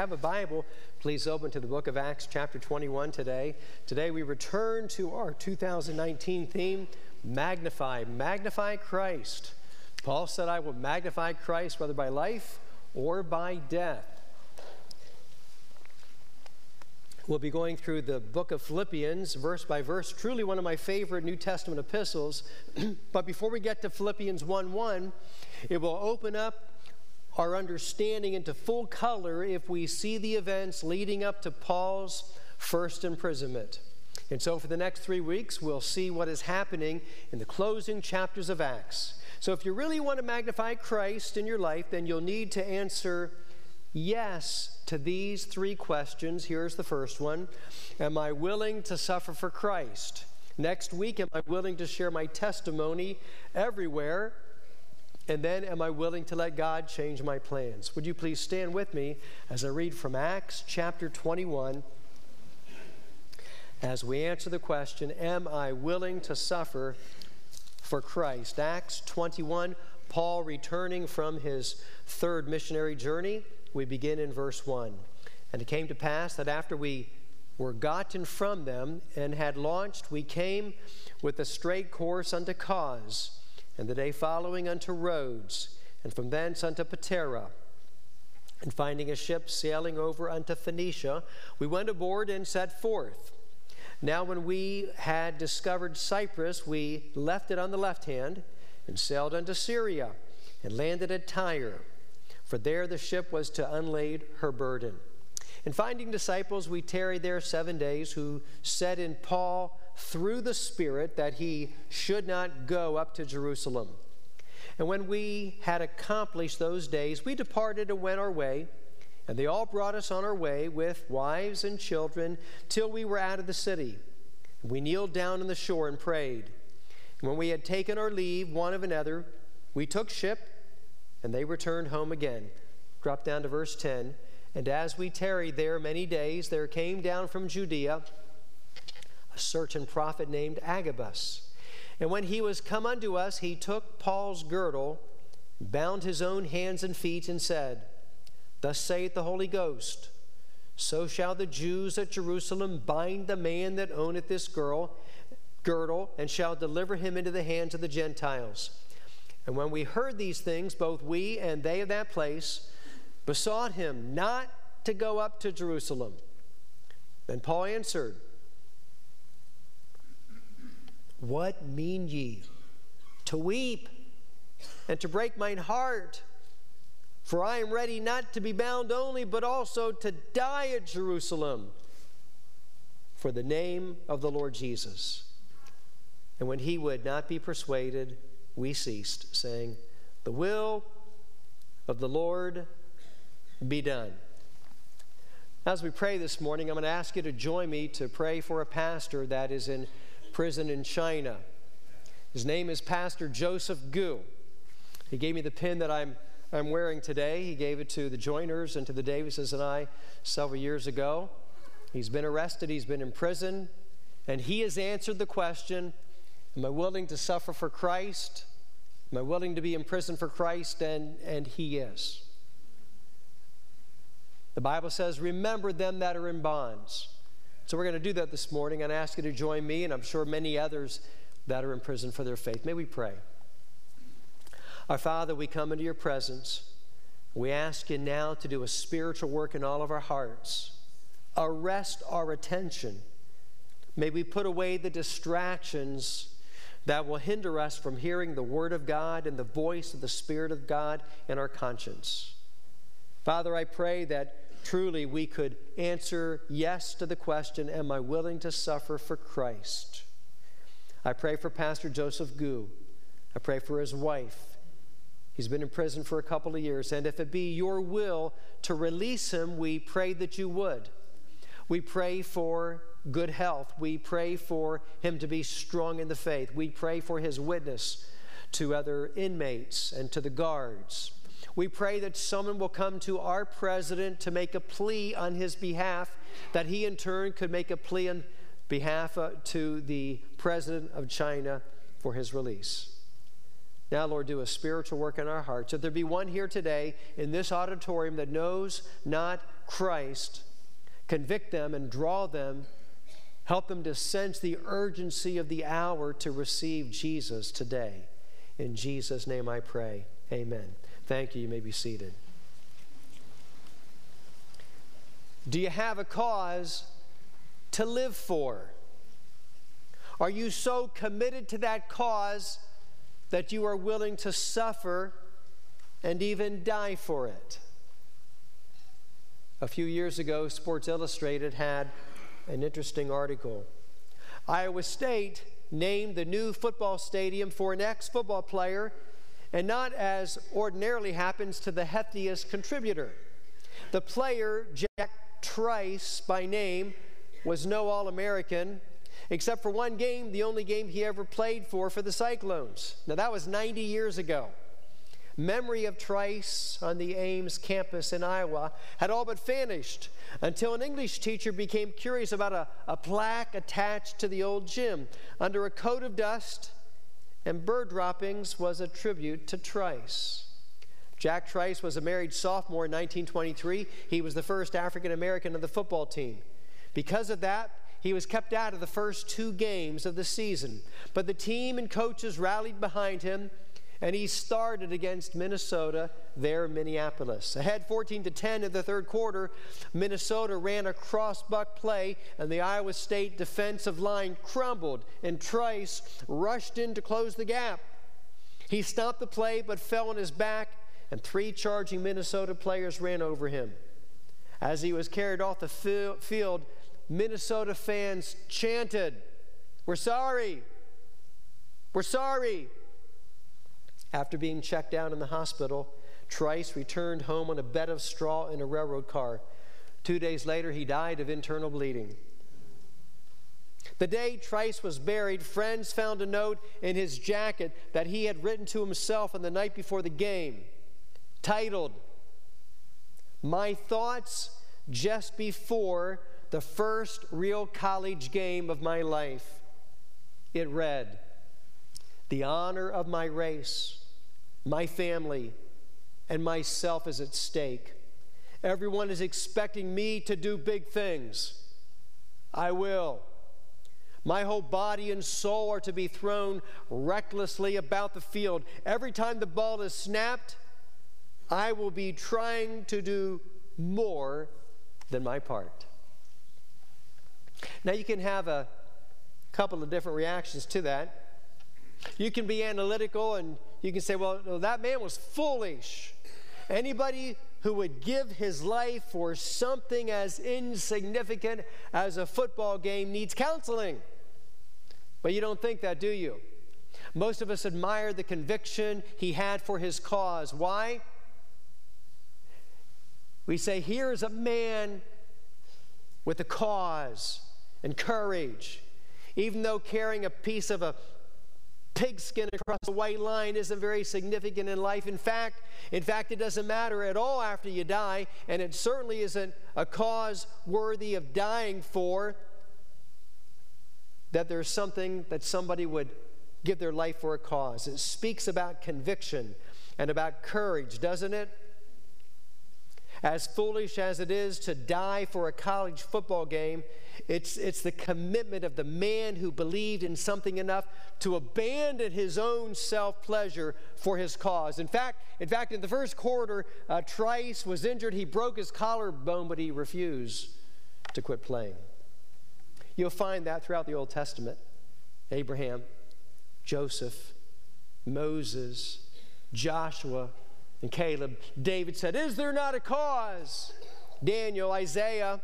have a Bible, please open to the book of Acts, chapter 21 today. Today we return to our 2019 theme Magnify, Magnify Christ. Paul said, I will magnify Christ whether by life or by death. We'll be going through the book of Philippians, verse by verse, truly one of my favorite New Testament epistles. but before we get to Philippians 1 1, it will open up our understanding into full color if we see the events leading up to Paul's first imprisonment. And so, for the next three weeks, we'll see what is happening in the closing chapters of Acts. So, if you really want to magnify Christ in your life, then you'll need to answer yes to these three questions. Here's the first one Am I willing to suffer for Christ? Next week, am I willing to share my testimony everywhere and then, am I willing to let God change my plans? Would you please stand with me as I read from Acts chapter 21 as we answer the question Am I willing to suffer for Christ? Acts 21, Paul returning from his third missionary journey. We begin in verse 1. And it came to pass that after we were gotten from them and had launched, we came with a straight course unto Cos and the day following unto Rhodes, and from thence unto Patara. And finding a ship sailing over unto Phoenicia, we went aboard and set forth. Now, when we had discovered Cyprus, we left it on the left hand and sailed unto Syria and landed at Tyre, for there the ship was to unlade her burden. And finding disciples, we tarried there seven days, who said in Paul, through the Spirit that he should not go up to Jerusalem. And when we had accomplished those days, we departed and went our way. And they all brought us on our way with wives and children till we were out of the city. We kneeled down on the shore and prayed. And when we had taken our leave one of another, we took ship and they returned home again. Drop down to verse 10. And as we tarried there many days, there came down from Judea certain prophet named Agabus. And when he was come unto us, he took Paul's girdle, bound his own hands and feet, and said, Thus saith the Holy Ghost, so shall the Jews at Jerusalem bind the man that owneth this girl, girdle, and shall deliver him into the hands of the Gentiles. And when we heard these things, both we and they of that place besought him not to go up to Jerusalem. Then Paul answered, what mean ye? To weep and to break mine heart. For I am ready not to be bound only, but also to die at Jerusalem for the name of the Lord Jesus. And when he would not be persuaded, we ceased, saying, The will of the Lord be done. As we pray this morning, I'm going to ask you to join me to pray for a pastor that is in prison in China. His name is Pastor Joseph Gu. He gave me the pin that I'm, I'm wearing today. He gave it to the Joiners and to the Davises and I several years ago. He's been arrested, he's been in prison, and he has answered the question Am I willing to suffer for Christ? Am I willing to be in prison for Christ? And, and he is. The Bible says, Remember them that are in bonds. So we're going to do that this morning and ask you to join me, and I'm sure many others that are in prison for their faith. May we pray. Our Father, we come into your presence. We ask you now to do a spiritual work in all of our hearts. Arrest our attention. May we put away the distractions that will hinder us from hearing the Word of God and the voice of the Spirit of God in our conscience. Father, I pray that truly we could answer yes to the question Am I willing to suffer for Christ? I pray for Pastor Joseph Gu. I pray for his wife. He's been in prison for a couple of years, and if it be your will to release him, we pray that you would. We pray for good health. We pray for him to be strong in the faith. We pray for his witness to other inmates and to the guards. We pray that someone will come to our president to make a plea on his behalf, that he in turn could make a plea on behalf uh, to the president of China for his release. Now, Lord, do a spiritual work in our hearts. If there be one here today in this auditorium that knows not Christ, convict them and draw them. Help them to sense the urgency of the hour to receive Jesus today. In Jesus' name I pray. Amen. Thank you. You may be seated. Do you have a cause to live for? Are you so committed to that cause that you are willing to suffer and even die for it? A few years ago, Sports Illustrated had an interesting article. Iowa State named the new football stadium for an ex football player, and not as ordinarily happens to the heftiest contributor. The player, Jack Trice by name, was no All American, except for one game, the only game he ever played for for the Cyclones. Now, that was 90 years ago. Memory of Trice on the Ames campus in Iowa had all but vanished until an English teacher became curious about a, a plaque attached to the old gym. Under a coat of dust and bird droppings was a tribute to Trice. Jack Trice was a married sophomore in 1923. He was the first African American of the football team. Because of that, he was kept out of the first two games of the season. But the team and coaches rallied behind him, and he started against Minnesota there in Minneapolis. Ahead 14 to 10 in the third quarter, Minnesota ran a cross-buck play, and the Iowa State defensive line crumbled, and Trice rushed in to close the gap. He stopped the play but fell on his back and three charging Minnesota players ran over him. As he was carried off the field, Minnesota fans chanted, We're sorry! We're sorry! After being checked out in the hospital, Trice returned home on a bed of straw in a railroad car. Two days later, he died of internal bleeding. The day Trice was buried, friends found a note in his jacket that he had written to himself on the night before the game titled, My Thoughts Just Before the First Real College Game of My Life. It read, The honor of my race, my family, and myself is at stake. Everyone is expecting me to do big things. I will. My whole body and soul are to be thrown recklessly about the field. Every time the ball is snapped, I will be trying to do more than my part. Now, you can have a couple of different reactions to that. You can be analytical and you can say, well, no, that man was foolish. Anybody who would give his life for something as insignificant as a football game needs counseling. But you don't think that, do you? Most of us admire the conviction he had for his cause. Why? We say, here's a man with a cause and courage. Even though carrying a piece of a pigskin across a white line isn't very significant in life. In fact, in fact, it doesn't matter at all after you die, and it certainly isn't a cause worthy of dying for. That there's something that somebody would give their life for a cause. It speaks about conviction and about courage, doesn't it? As foolish as it is to die for a college football game, it's, it's the commitment of the man who believed in something enough to abandon his own self pleasure for his cause. In fact, in fact, in the first quarter, uh, Trice was injured. He broke his collarbone, but he refused to quit playing. You'll find that throughout the Old Testament. Abraham, Joseph, Moses, Joshua, and Caleb, David said, Is there not a cause? Daniel, Isaiah,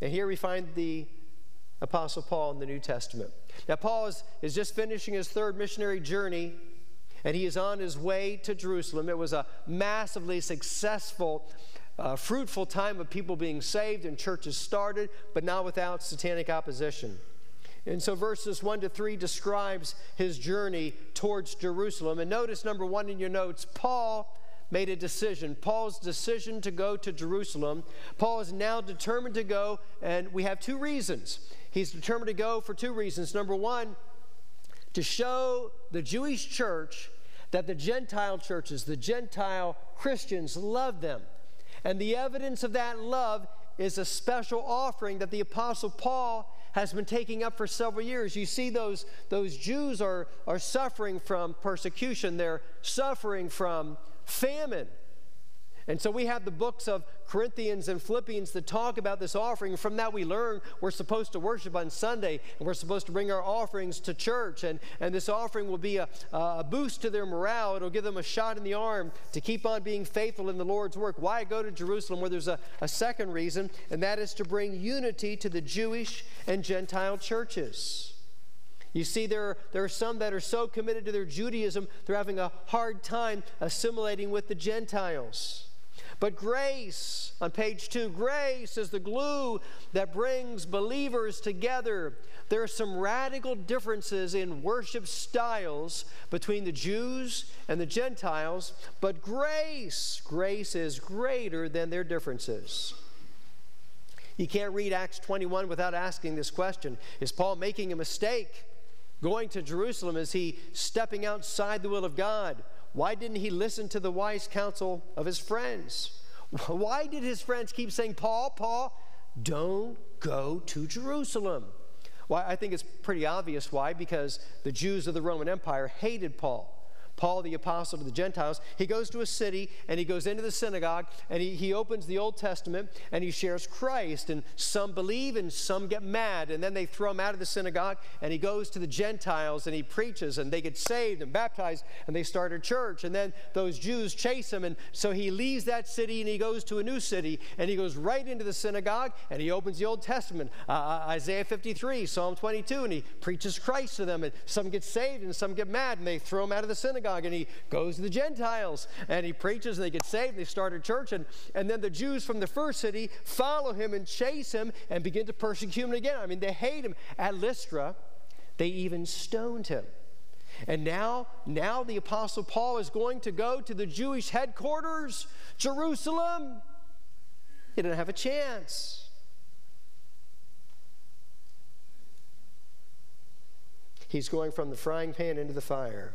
and here we find the Apostle Paul in the New Testament. Now, Paul is, is just finishing his third missionary journey, and he is on his way to Jerusalem. It was a massively successful, uh, fruitful time of people being saved and churches started, but not without satanic opposition. And so verses 1 to 3 describes his journey towards Jerusalem. And notice number one in your notes Paul made a decision. Paul's decision to go to Jerusalem. Paul is now determined to go, and we have two reasons. He's determined to go for two reasons. Number one, to show the Jewish church that the Gentile churches, the Gentile Christians, love them. And the evidence of that love is a special offering that the Apostle Paul has been taking up for several years. You see, those, those Jews are, are suffering from persecution, they're suffering from famine. And so we have the books of Corinthians and Philippians that talk about this offering. From that, we learn we're supposed to worship on Sunday and we're supposed to bring our offerings to church. And, and this offering will be a, a boost to their morale. It'll give them a shot in the arm to keep on being faithful in the Lord's work. Why go to Jerusalem? Where there's a, a second reason, and that is to bring unity to the Jewish and Gentile churches. You see, there, there are some that are so committed to their Judaism, they're having a hard time assimilating with the Gentiles. But grace, on page two, grace is the glue that brings believers together. There are some radical differences in worship styles between the Jews and the Gentiles, but grace, grace is greater than their differences. You can't read Acts 21 without asking this question Is Paul making a mistake? Going to Jerusalem, is he stepping outside the will of God? Why didn't he listen to the wise counsel of his friends? Why did his friends keep saying, Paul, Paul, don't go to Jerusalem? Well, I think it's pretty obvious why, because the Jews of the Roman Empire hated Paul. Paul, the apostle to the Gentiles, he goes to a city and he goes into the synagogue and he, he opens the Old Testament and he shares Christ. And some believe and some get mad. And then they throw him out of the synagogue and he goes to the Gentiles and he preaches and they get saved and baptized and they start a church. And then those Jews chase him. And so he leaves that city and he goes to a new city and he goes right into the synagogue and he opens the Old Testament, uh, uh Isaiah 53, Psalm 22, and he preaches Christ to them. And some get saved and some get mad and they throw him out of the synagogue synagogue and he goes to the Gentiles and he preaches and they get saved. They start a church. And, and then the Jews from the first city follow him and chase him and begin to persecute him again. I mean, they hate him. At Lystra, they even stoned him. And now, now the Apostle Paul is going to go to the Jewish headquarters, Jerusalem. He didn't have a chance. He's going from the frying pan into the fire.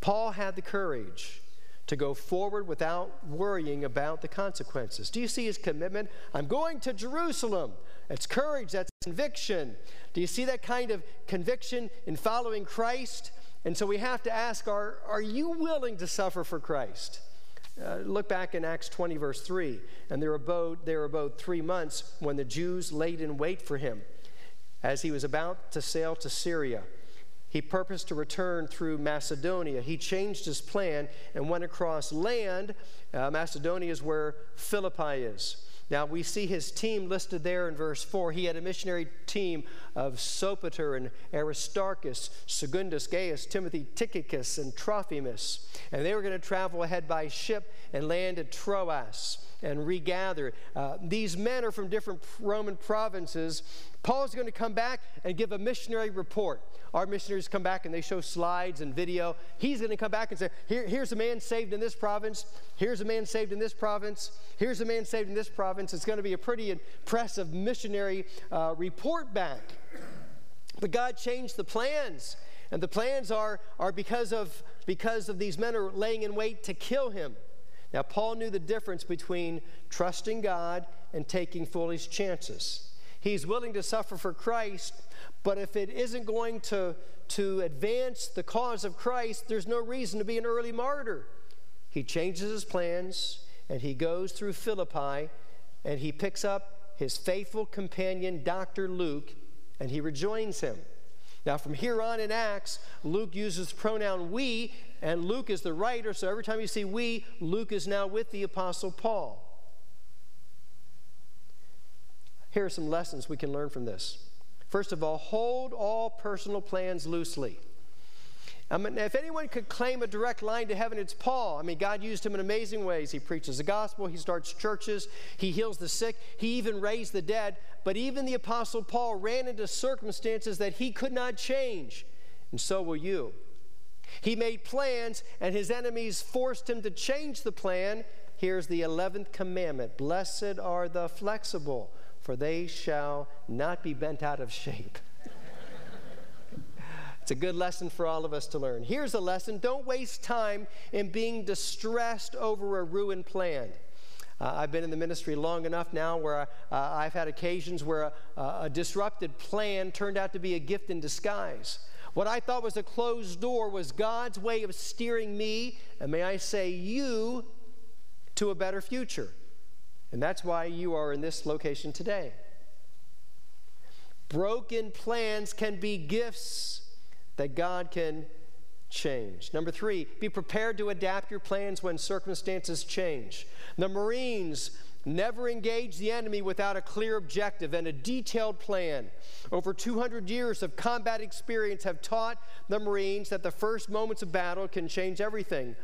Paul had the courage to go forward without worrying about the consequences. Do you see his commitment? I'm going to Jerusalem. That's courage, that's conviction. Do you see that kind of conviction in following Christ? And so we have to ask are, are you willing to suffer for Christ? Uh, look back in Acts 20, verse 3. And there about, there three months when the Jews laid in wait for him as he was about to sail to Syria. He purposed to return through Macedonia. He changed his plan and went across land. Uh, Macedonia is where Philippi is. Now, we see his team listed there in verse 4. He had a missionary team of Sopater and Aristarchus, Secundus, Gaius, Timothy, Tychicus, and Trophimus. And they were going to travel ahead by ship and land at Troas and regather. Uh, these men are from different Roman provinces. Paul is going to come back and give a missionary report. Our missionaries come back and they show slides and video. He's going to come back and say, Here, here's a man saved in this province. Here's a man saved in this province. Here's a man saved in this province. It's going to be a pretty impressive missionary uh, report back. But God changed the plans. And the plans are, are because, of, because of these men are laying in wait to kill him. Now, Paul knew the difference between trusting God and taking foolish chances. He's willing to suffer for Christ but if it isn't going to, to advance the cause of Christ, there's no reason to be an early martyr. He changes his plans and he goes through Philippi and he picks up his faithful companion, Dr. Luke, and he rejoins him. Now, from here on in Acts, Luke uses pronoun we, and Luke is the writer, so every time you see we, Luke is now with the Apostle Paul. Here are some lessons we can learn from this. First of all, hold all personal plans loosely. I mean, if anyone could claim a direct line to heaven, it's Paul. I mean, God used him in amazing ways. He preaches the gospel, he starts churches, he heals the sick, he even raised the dead. But even the Apostle Paul ran into circumstances that he could not change, and so will you. He made plans, and his enemies forced him to change the plan. Here's the 11th commandment Blessed are the flexible for they shall not be bent out of shape. It's a good lesson for all of us to learn. Here's a lesson don't waste time in being distressed over a ruined plan. Uh, I've been in the ministry long enough now where I, uh, I've had occasions where a, a disrupted plan turned out to be a gift in disguise. What I thought was a closed door was God's way of steering me, and may I say you, to a better future. And that's why you are in this location today. Broken plans can be gifts that God can change. Number three, be prepared to adapt your plans when circumstances change. The Marines never engaged the enemy without a clear objective and a detailed plan. Over 200 years of combat experience have taught the Marines that the first moments of battle can change everything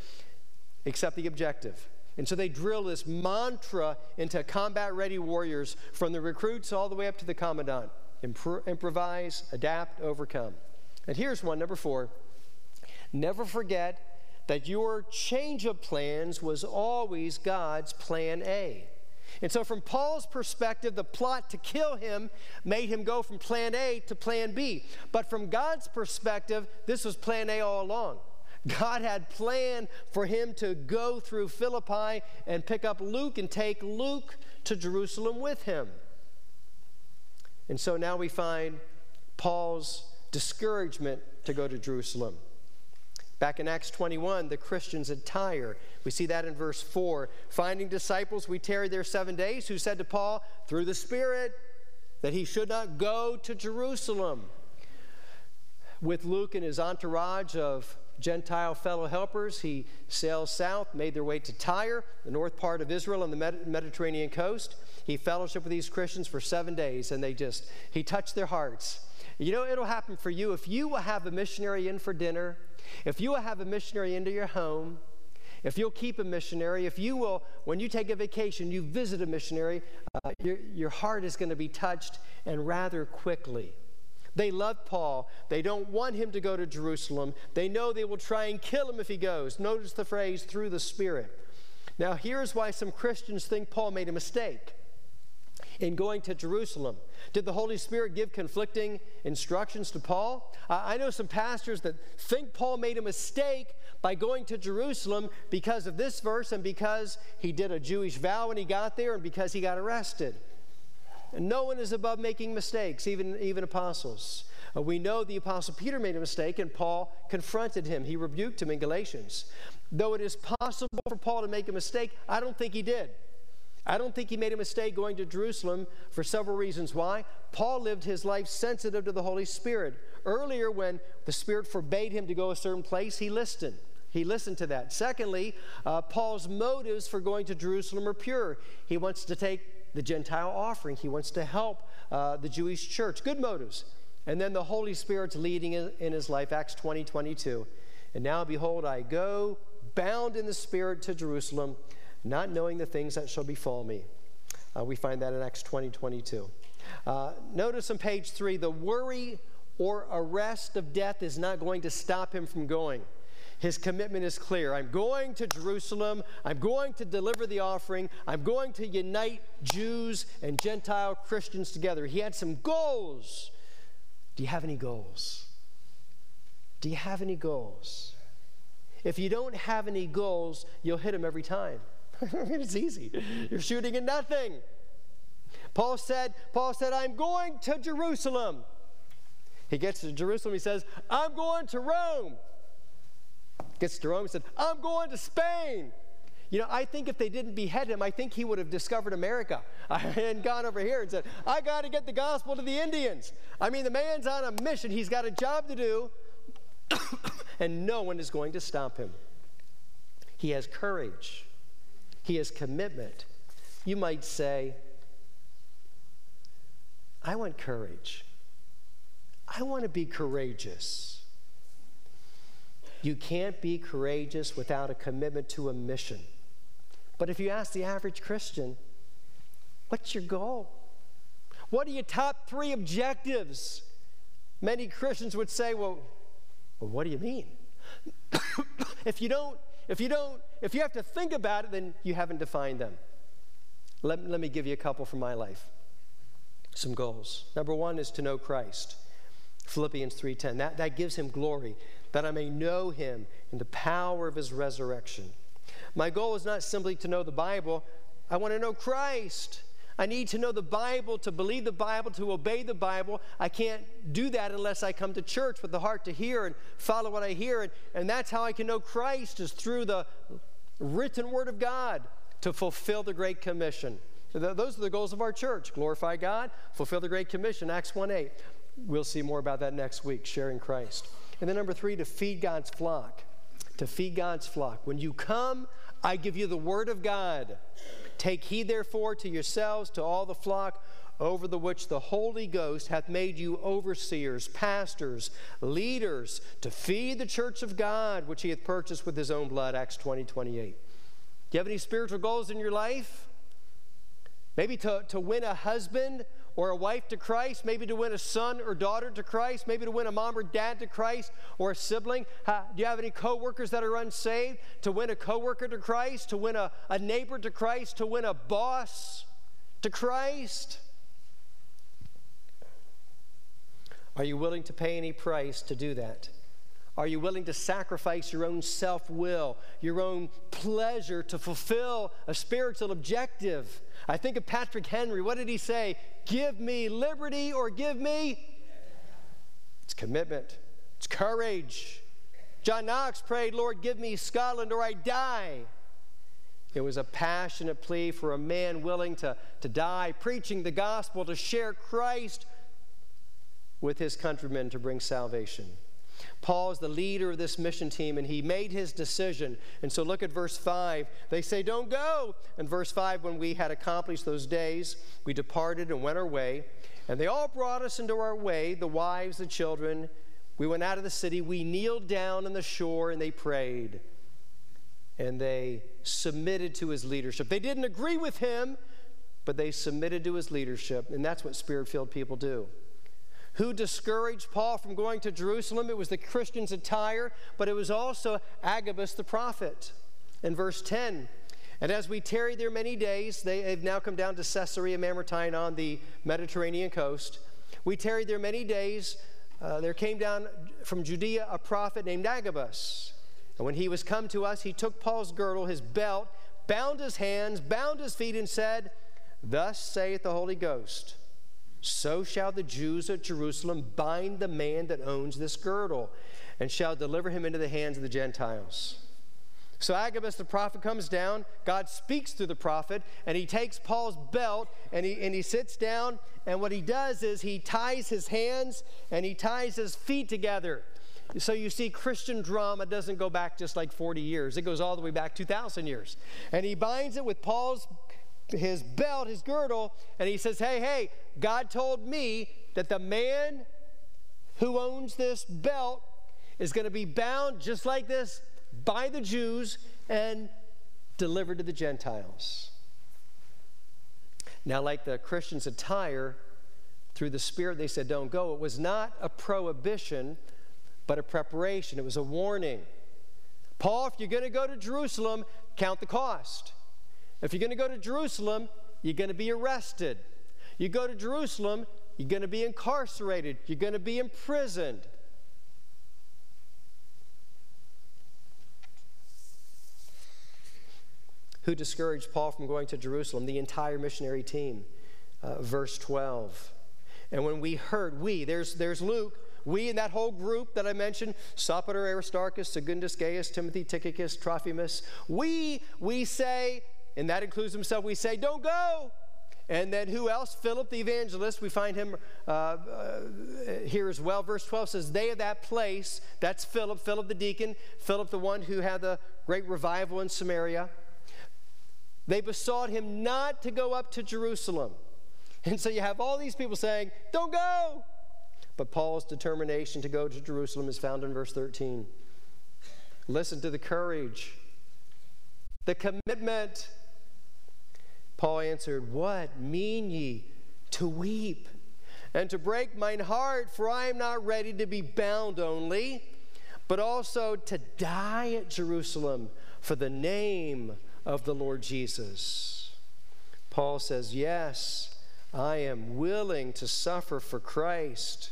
except the objective. And so they drill this mantra into combat ready warriors from the recruits all the way up to the commandant Impro- improvise, adapt, overcome. And here's one, number four never forget that your change of plans was always God's plan A. And so, from Paul's perspective, the plot to kill him made him go from plan A to plan B. But from God's perspective, this was plan A all along. God had planned for him to go through Philippi and pick up Luke and take Luke to Jerusalem with him. And so now we find Paul's discouragement to go to Jerusalem. Back in Acts 21, the Christians at Tyre, we see that in verse 4. Finding disciples, we tarried there seven days, who said to Paul, through the Spirit, that he should not go to Jerusalem. With Luke and his entourage of Gentile fellow helpers, he sailed south, made their way to Tyre, the north part of Israel on the Mediterranean coast. He fellowshiped with these Christians for seven days, and they just, he touched their hearts. You know, it'll happen for you if you will have a missionary in for dinner, if you will have a missionary into your home, if you'll keep a missionary, if you will, when you take a vacation, you visit a missionary, uh, your, your heart is going to be touched and rather quickly. They love Paul. They don't want him to go to Jerusalem. They know they will try and kill him if he goes. Notice the phrase, through the Spirit. Now, here's why some Christians think Paul made a mistake in going to Jerusalem. Did the Holy Spirit give conflicting instructions to Paul? I know some pastors that think Paul made a mistake by going to Jerusalem because of this verse and because he did a Jewish vow when he got there and because he got arrested. No one is above making mistakes, even, even apostles. Uh, we know the apostle Peter made a mistake and Paul confronted him. He rebuked him in Galatians. Though it is possible for Paul to make a mistake, I don't think he did. I don't think he made a mistake going to Jerusalem for several reasons. Why? Paul lived his life sensitive to the Holy Spirit. Earlier, when the Spirit forbade him to go a certain place, he listened. He listened to that. Secondly, uh, Paul's motives for going to Jerusalem are pure. He wants to take the Gentile offering, he wants to help uh, the Jewish church. Good motives. And then the Holy Spirit's leading in, in his life, Acts 20 22. And now, behold, I go bound in the Spirit to Jerusalem not knowing the things that shall befall me. Uh, we find that in Acts 20 22. Uh, notice on page three the worry or arrest of death is not going to stop him from going. His commitment is clear. I'm going to Jerusalem. I'm going to deliver the offering. I'm going to unite Jews and Gentile Christians together. He had some goals. Do you have any goals? Do you have any goals? If you don't have any goals, you'll hit them every time. I mean, it's easy. You're shooting at nothing. Paul said, Paul said, I'm going to Jerusalem. He gets to Jerusalem, he says, I'm going to Rome. Gets to Rome, he said, I'm going to Spain. You know, I think if they didn't behead him, I think he would have discovered America and gone over here and said, I got to get the gospel to the Indians. I mean, the man's on a mission, he's got a job to do, and no one is going to stop him. He has courage. He has commitment. You might say, I want courage. I want to be courageous. You can't be courageous without a commitment to a mission. But if you ask the average Christian, what's your goal? What are your top three objectives? Many Christians would say, well, well what do you mean? if you don't if you don't, if you have to think about it, then you haven't defined them. Let, let me give you a couple from my life. Some goals. Number one is to know Christ. Philippians 3:10. That, that gives him glory, that I may know him in the power of his resurrection. My goal is not simply to know the Bible, I want to know Christ. I need to know the Bible, to believe the Bible, to obey the Bible. I can't do that unless I come to church with the heart to hear and follow what I hear. And, and that's how I can know Christ, is through the written Word of God to fulfill the Great Commission. Those are the goals of our church glorify God, fulfill the Great Commission, Acts 1 8. We'll see more about that next week, sharing Christ. And then number three, to feed God's flock. To feed God's flock. When you come, I give you the Word of God. Take heed, therefore, to yourselves, to all the flock over the which the Holy Ghost hath made you overseers, pastors, leaders, to feed the church of God, which he hath purchased with his own blood. Acts 20, 28. Do you have any spiritual goals in your life? Maybe to, to win a husband or a wife to Christ, maybe to win a son or daughter to Christ, maybe to win a mom or dad to Christ or a sibling. do you have any coworkers that are unsaved? To win a coworker to Christ, to win a, a neighbor to Christ, to win a boss to Christ? Are you willing to pay any price to do that? Are you willing to sacrifice your own self will, your own pleasure to fulfill a spiritual objective? I think of Patrick Henry. What did he say? Give me liberty or give me? It's commitment, it's courage. John Knox prayed, Lord, give me Scotland or I die. It was a passionate plea for a man willing to, to die, preaching the gospel, to share Christ with his countrymen to bring salvation. Paul is the leader of this mission team, and he made his decision. And so look at verse 5. They say, Don't go. And verse 5, when we had accomplished those days, we departed and went our way. And they all brought us into our way, the wives, the children. We went out of the city. We kneeled down on the shore, and they prayed. And they submitted to his leadership. They didn't agree with him, but they submitted to his leadership. And that's what spirit filled people do. Who discouraged Paul from going to Jerusalem? It was the Christians at Tyre, but it was also Agabus the prophet. In verse 10, and as we tarried there many days, they have now come down to Caesarea Maritima on the Mediterranean coast. We tarried there many days. Uh, there came down from Judea a prophet named Agabus. And when he was come to us, he took Paul's girdle, his belt, bound his hands, bound his feet, and said, Thus saith the Holy Ghost so shall the Jews at Jerusalem bind the man that owns this girdle, and shall deliver him into the hands of the Gentiles. So Agabus the prophet comes down. God speaks through the prophet, and he takes Paul's belt and he, and he sits down. And what he does is he ties his hands and he ties his feet together. So you see, Christian drama doesn't go back just like 40 years, it goes all the way back 2,000 years. And he binds it with Paul's his belt, his girdle, and he says, Hey, hey, God told me that the man who owns this belt is going to be bound just like this by the Jews and delivered to the Gentiles. Now, like the Christians at Tyre, through the Spirit, they said, Don't go. It was not a prohibition, but a preparation. It was a warning. Paul, if you're going to go to Jerusalem, count the cost. If you're going to go to Jerusalem, you're going to be arrested. You go to Jerusalem, you're going to be incarcerated, you're going to be imprisoned. Who discouraged Paul from going to Jerusalem? The entire missionary team. Uh, verse 12. And when we heard, we, there's, there's Luke, we and that whole group that I mentioned, Sopater, Aristarchus, Secundus, Gaius, Timothy, Tychicus, Trophimus, we, we say, and that includes himself, we say, don't go. And then who else? Philip the evangelist. We find him uh, uh, here as well. Verse 12 says, They of that place, that's Philip, Philip the deacon, Philip the one who had the great revival in Samaria. They besought him not to go up to Jerusalem. And so you have all these people saying, Don't go. But Paul's determination to go to Jerusalem is found in verse 13. Listen to the courage, the commitment, Paul answered, What mean ye to weep and to break mine heart? For I am not ready to be bound only, but also to die at Jerusalem for the name of the Lord Jesus. Paul says, Yes, I am willing to suffer for Christ.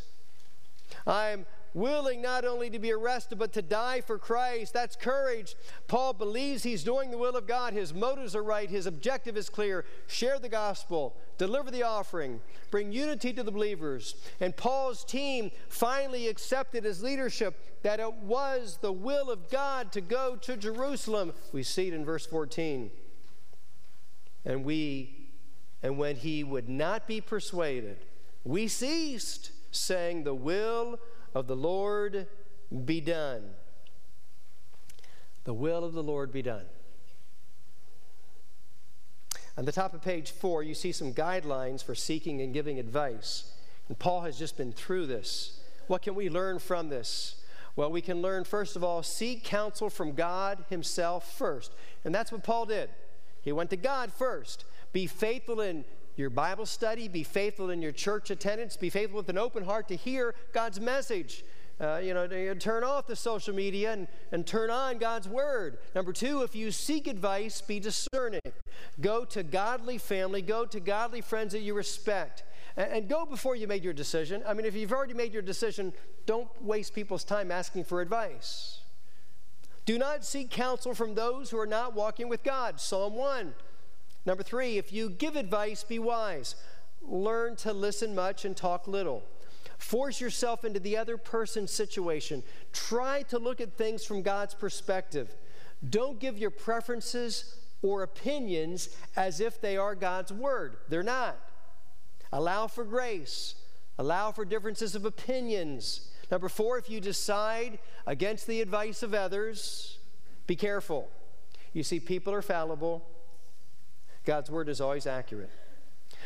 I'm willing not only to be arrested, but to die for Christ. That's courage. Paul believes he's doing the will of God. His motives are right. His objective is clear. Share the gospel, deliver the offering, bring unity to the believers. And Paul's team finally accepted his leadership that it was the will of God to go to Jerusalem. We see it in verse 14. And we, and when he would not be persuaded, we ceased, saying, The will of the Lord be done. The will of the Lord be done. On the top of page four, you see some guidelines for seeking and giving advice. And Paul has just been through this. What can we learn from this? Well, we can learn, first of all, seek counsel from God Himself first. And that's what Paul did. He went to God first. Be faithful in your Bible study, be faithful in your church attendance, be faithful with an open heart to hear God's message. Uh, you know, turn off the social media and, and turn on God's word. Number two, if you seek advice, be discerning. Go to godly family, go to godly friends that you respect, and, and go before you made your decision. I mean, if you've already made your decision, don't waste people's time asking for advice. Do not seek counsel from those who are not walking with God. Psalm 1. Number three, if you give advice, be wise. Learn to listen much and talk little. Force yourself into the other person's situation. Try to look at things from God's perspective. Don't give your preferences or opinions as if they are God's word. They're not. Allow for grace, allow for differences of opinions. Number four, if you decide against the advice of others, be careful. You see, people are fallible. God's word is always accurate.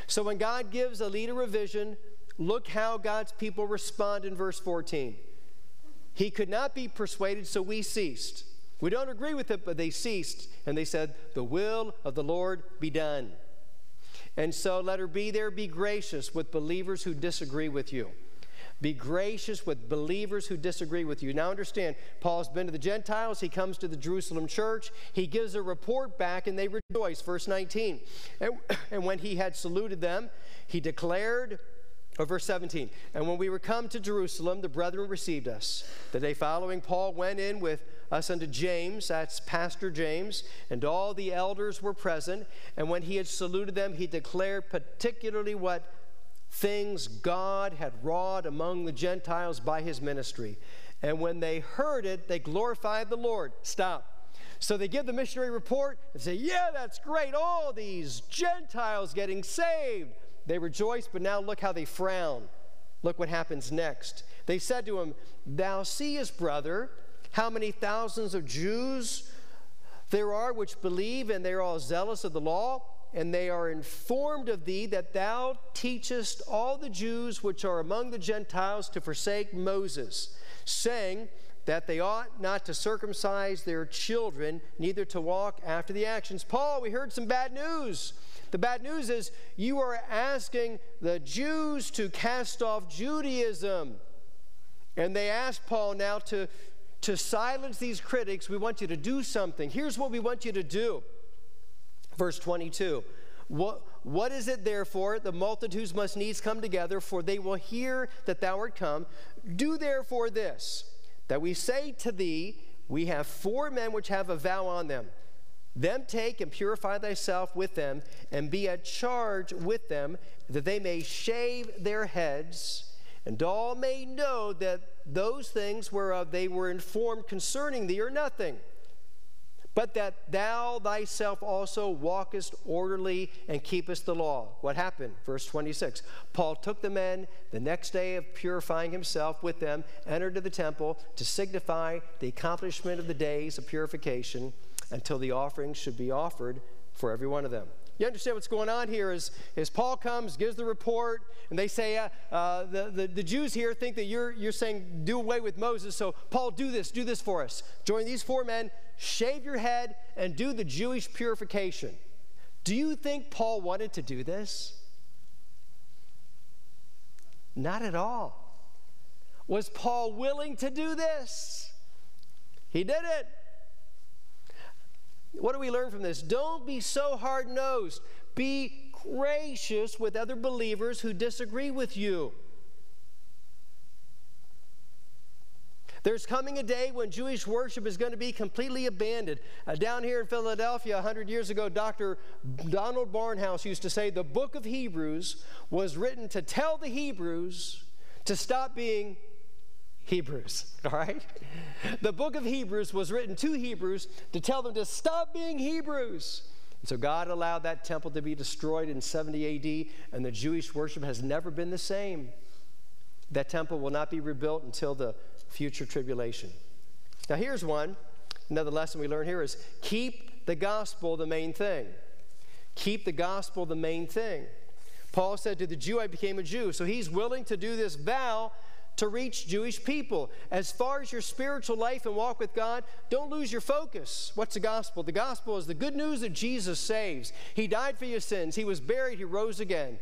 So when God gives a leader a vision, look how God's people respond in verse 14. He could not be persuaded, so we ceased. We don't agree with it, but they ceased, and they said, The will of the Lord be done. And so let her be there, be gracious with believers who disagree with you. Be gracious with believers who disagree with you. Now, understand, Paul's been to the Gentiles. He comes to the Jerusalem church. He gives a report back, and they rejoice. Verse 19. And, and when he had saluted them, he declared, or verse 17, and when we were come to Jerusalem, the brethren received us. The day following, Paul went in with us unto James, that's Pastor James, and all the elders were present. And when he had saluted them, he declared particularly what things God had wrought among the Gentiles by his ministry. And when they heard it, they glorified the Lord. Stop. So they give the missionary report and say, Yeah, that's great. All these Gentiles getting saved. They rejoice, but now look how they frown. Look what happens next. They said to him, Thou seest, brother, how many thousands of Jews there are which believe, and they are all zealous of the law and they are informed of thee that thou teachest all the Jews which are among the Gentiles to forsake Moses, saying that they ought not to circumcise their children, neither to walk after the actions. Paul, we heard some bad news. The bad news is you are asking the Jews to cast off Judaism. And they ask Paul now to, to silence these critics. We want you to do something. Here's what we want you to do. Verse 22 what, what is it therefore? The multitudes must needs come together, for they will hear that thou art come. Do therefore this, that we say to thee, We have four men which have a vow on them. Them take and purify thyself with them, and be at charge with them, that they may shave their heads, and all may know that those things whereof they were informed concerning thee are nothing but that thou thyself also walkest orderly and keepest the law. What happened? Verse 26. Paul took the men the next day of purifying himself with them, entered to the temple to signify the accomplishment of the days of purification until the offerings should be offered for every one of them. You understand what's going on here is, is Paul comes, gives the report, and they say, uh, uh, the, the, the Jews here think that you're, you're saying do away with Moses, so Paul, do this, do this for us. Join these four men, shave your head, and do the Jewish purification. Do you think Paul wanted to do this? Not at all. Was Paul willing to do this? He did it. What do we learn from this? Don't be so hard nosed. Be gracious with other believers who disagree with you. There's coming a day when Jewish worship is going to be completely abandoned. Uh, down here in Philadelphia, 100 years ago, Dr. Donald Barnhouse used to say the book of Hebrews was written to tell the Hebrews to stop being Hebrews, all right? The book of Hebrews was written to Hebrews to tell them to stop being Hebrews. And so God allowed that temple to be destroyed in 70 AD, and the Jewish worship has never been the same. That temple will not be rebuilt until the future tribulation. Now, here's one. Another lesson we learn here is keep the gospel the main thing. Keep the gospel the main thing. Paul said to the Jew, I became a Jew. So he's willing to do this vow to reach Jewish people. As far as your spiritual life and walk with God, don't lose your focus. What's the gospel? The gospel is the good news that Jesus saves. He died for your sins, He was buried, He rose again.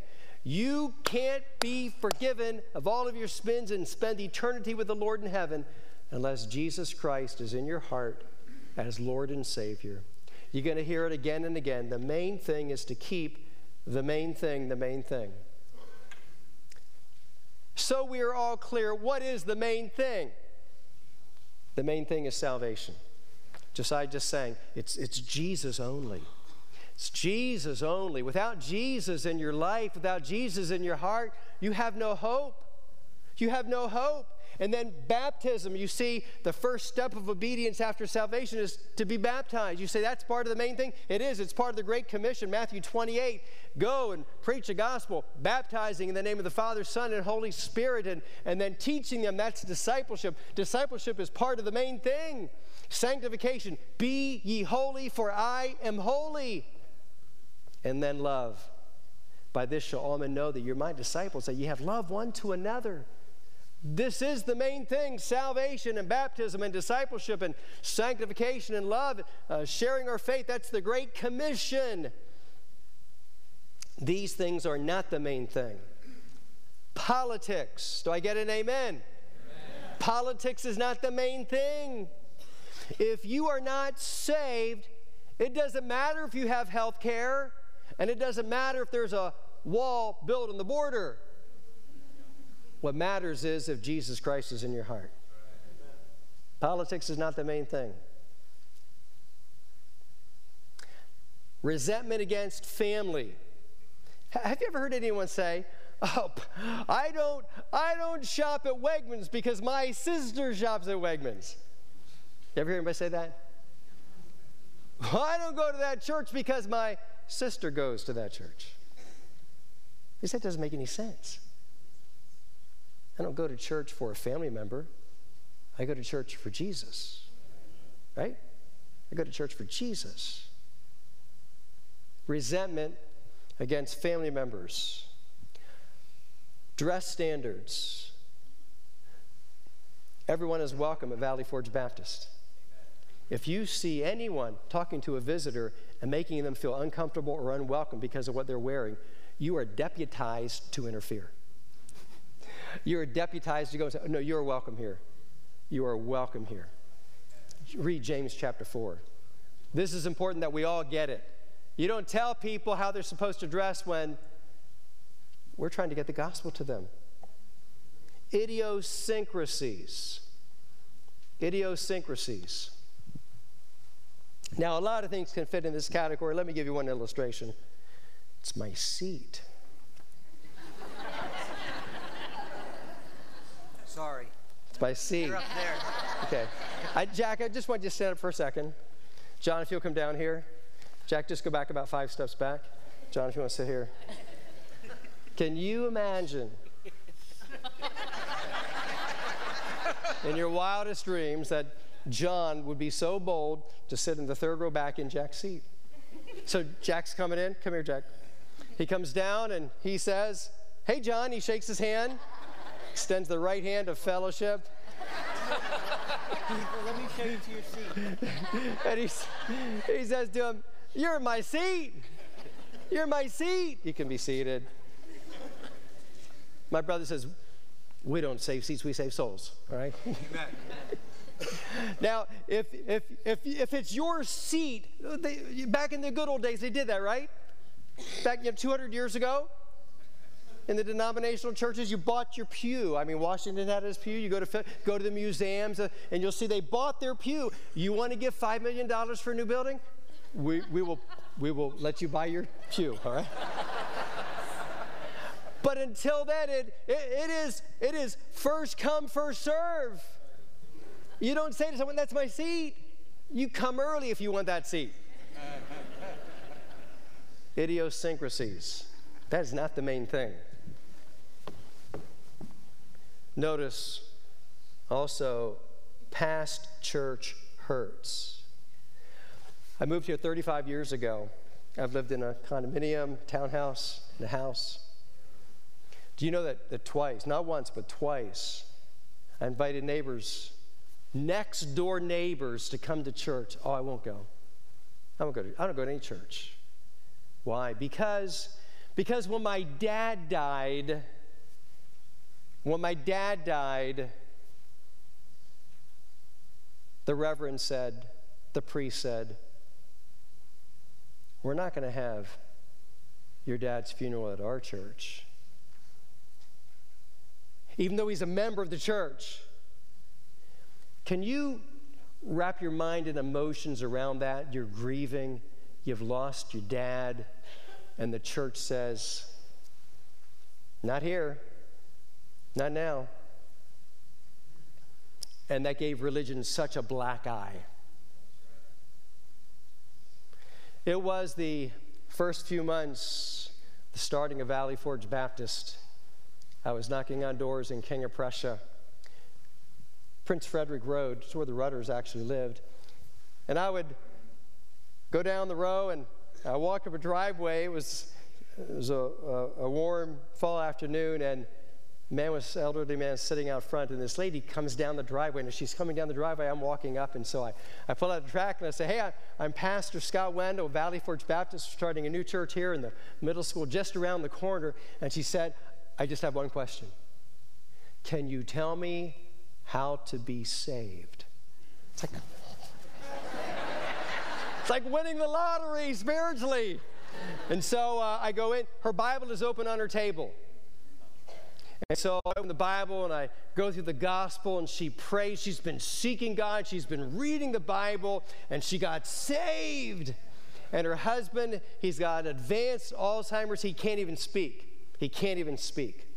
You can't be forgiven of all of your sins and spend eternity with the Lord in heaven unless Jesus Christ is in your heart as Lord and Savior. You're going to hear it again and again. The main thing is to keep the main thing the main thing. So we are all clear what is the main thing? The main thing is salvation. Josiah just saying, it's, it's Jesus only. It's Jesus only. Without Jesus in your life, without Jesus in your heart, you have no hope. You have no hope. And then baptism, you see, the first step of obedience after salvation is to be baptized. You say that's part of the main thing? It is. It's part of the Great Commission, Matthew 28. Go and preach the gospel, baptizing in the name of the Father, Son, and Holy Spirit, and, and then teaching them. That's discipleship. Discipleship is part of the main thing. Sanctification, be ye holy, for I am holy and then love. By this shall all men know that you're my disciples, that you have love one to another. This is the main thing salvation and baptism and discipleship and sanctification and love, uh, sharing our faith. That's the Great Commission. These things are not the main thing. Politics. Do I get an amen? amen? Politics is not the main thing. If you are not saved, it doesn't matter if you have health care. And it doesn't matter if there's a wall built on the border. What matters is if Jesus Christ is in your heart. Politics is not the main thing. Resentment against family. Have you ever heard anyone say, "Oh, I don't I don't shop at Wegmans because my sister shops at Wegmans." You ever hear anybody say that? I don't go to that church because my sister goes to that church. Said, that doesn't make any sense. I don't go to church for a family member. I go to church for Jesus. Right? I go to church for Jesus. Resentment against family members. Dress standards. Everyone is welcome at Valley Forge Baptist. If you see anyone talking to a visitor and making them feel uncomfortable or unwelcome because of what they're wearing, you are deputized to interfere. You are deputized to go and say, No, you are welcome here. You are welcome here. Read James chapter 4. This is important that we all get it. You don't tell people how they're supposed to dress when we're trying to get the gospel to them. Idiosyncrasies. Idiosyncrasies. Now, a lot of things can fit in this category. Let me give you one illustration. It's my seat. Sorry. It's by C. You're up there. Okay. I, Jack, I just want you to stand up for a second. John, if you'll come down here. Jack, just go back about five steps back. John, if you want to sit here. Can you imagine in your wildest dreams that John would be so bold to sit in the third row back in Jack's seat. So Jack's coming in. Come here, Jack. He comes down and he says, Hey, John. He shakes his hand, extends the right hand of fellowship. well, let me show you to your seat. and he, he says to him, You're my seat. You're my seat. You can be seated. My brother says, We don't save seats, we save souls. All right? Now, if, if, if, if it's your seat, they, back in the good old days, they did that, right? Back you know, 200 years ago. In the denominational churches, you bought your pew. I mean, Washington had his pew. You go to, go to the museums, uh, and you'll see they bought their pew. You want to give $5 million for a new building? We, we, will, we will let you buy your pew, all right? but until then, it, it, it, is, it is first come, first serve. You don't say to someone, That's my seat. You come early if you want that seat. Idiosyncrasies. That is not the main thing. Notice also, past church hurts. I moved here 35 years ago. I've lived in a condominium, townhouse, in a house. Do you know that, that twice, not once, but twice, I invited neighbors, next door neighbors, to come to church? Oh, I won't go. I won't go to, I don't go to any church. Why? Because, because when my dad died, when my dad died, the reverend said, the priest said, We're not going to have your dad's funeral at our church. Even though he's a member of the church. Can you wrap your mind and emotions around that? You're grieving, you've lost your dad, and the church says, Not here. Not now. And that gave religion such a black eye. It was the first few months, the starting of Valley Forge Baptist. I was knocking on doors in King of Prussia. Prince Frederick Road, it's where the Rudders actually lived. And I would go down the row and I walked up a driveway. It was, it was a, a, a warm fall afternoon, and man was elderly man sitting out front and this lady comes down the driveway and she's coming down the driveway i'm walking up and so i, I pull out the track and i say hey I, am pastor scott wendell valley forge baptist starting a new church here in the middle school just around the corner. And she said i just have one question. Can you tell me how to be saved? It's like it's like winning the lottery spiritually. And so uh, i go in. Her bible is open on her table and so I open the Bible and I go through the gospel and she prays. She's been seeking God. She's been reading the Bible and she got saved. And her husband, he's got advanced Alzheimer's. He can't even speak. He can't even speak.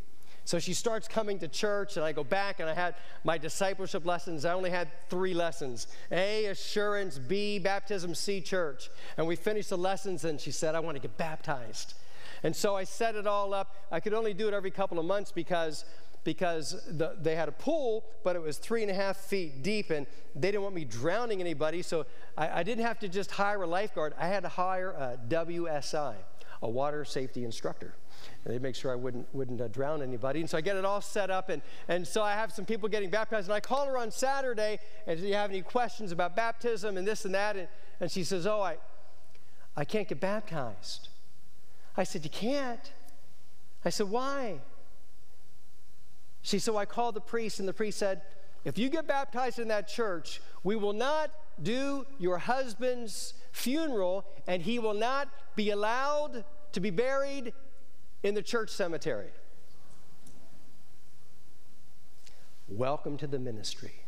So she starts coming to church, and I go back and I had my discipleship lessons. I only had three lessons A, assurance, B, baptism, C, church. And we finished the lessons, and she said, I want to get baptized. And so I set it all up. I could only do it every couple of months because because the, they had a pool, but it was three and a half feet deep, and they didn't want me drowning anybody. So I, I didn't have to just hire a lifeguard. I had to hire a WSI, a water safety instructor. They make sure I wouldn't, wouldn't uh, drown anybody. And so I get it all set up, and, and so I have some people getting baptized. And I call her on Saturday, and do you have any questions about baptism and this and that? And, and she says, Oh, I, I can't get baptized. I said, You can't. I said, Why? She said, so I called the priest, and the priest said, If you get baptized in that church, we will not do your husband's funeral, and he will not be allowed to be buried in the church cemetery. Welcome to the ministry.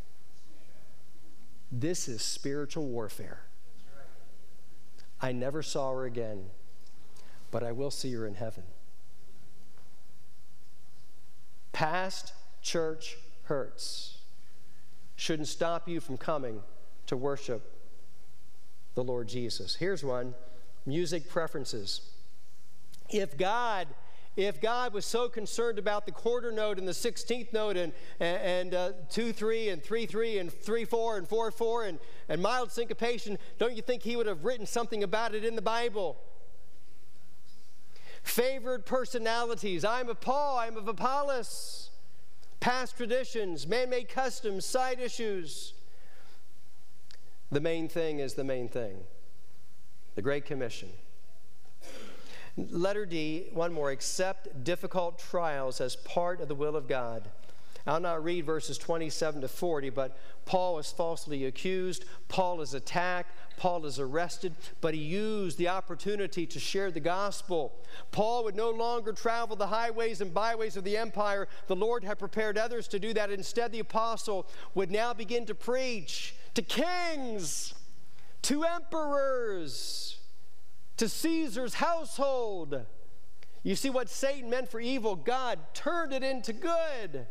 This is spiritual warfare. I never saw her again but I will see her in heaven. Past church hurts shouldn't stop you from coming to worship the Lord Jesus. Here's one music preferences. If God if God was so concerned about the quarter note and the 16th note and, and, uh, 2 3 and 3 3 and 3 4 and 4 4 and, and mild syncopation, don't you think He would have written something about it in the Bible? Favored personalities. I'm of Paul, I'm of Apollos. Past traditions, man made customs, side issues. The main thing is the main thing the Great Commission. Letter D, one more accept difficult trials as part of the will of God. I'll not read verses 27 to 40, but Paul is falsely accused, Paul is attacked, Paul is arrested, but he used the opportunity to share the gospel. Paul would no longer travel the highways and byways of the empire. The Lord had prepared others to do that. Instead, the apostle would now begin to preach to kings, to emperors, to Caesar's household. You see what Satan meant for evil, God turned it into good.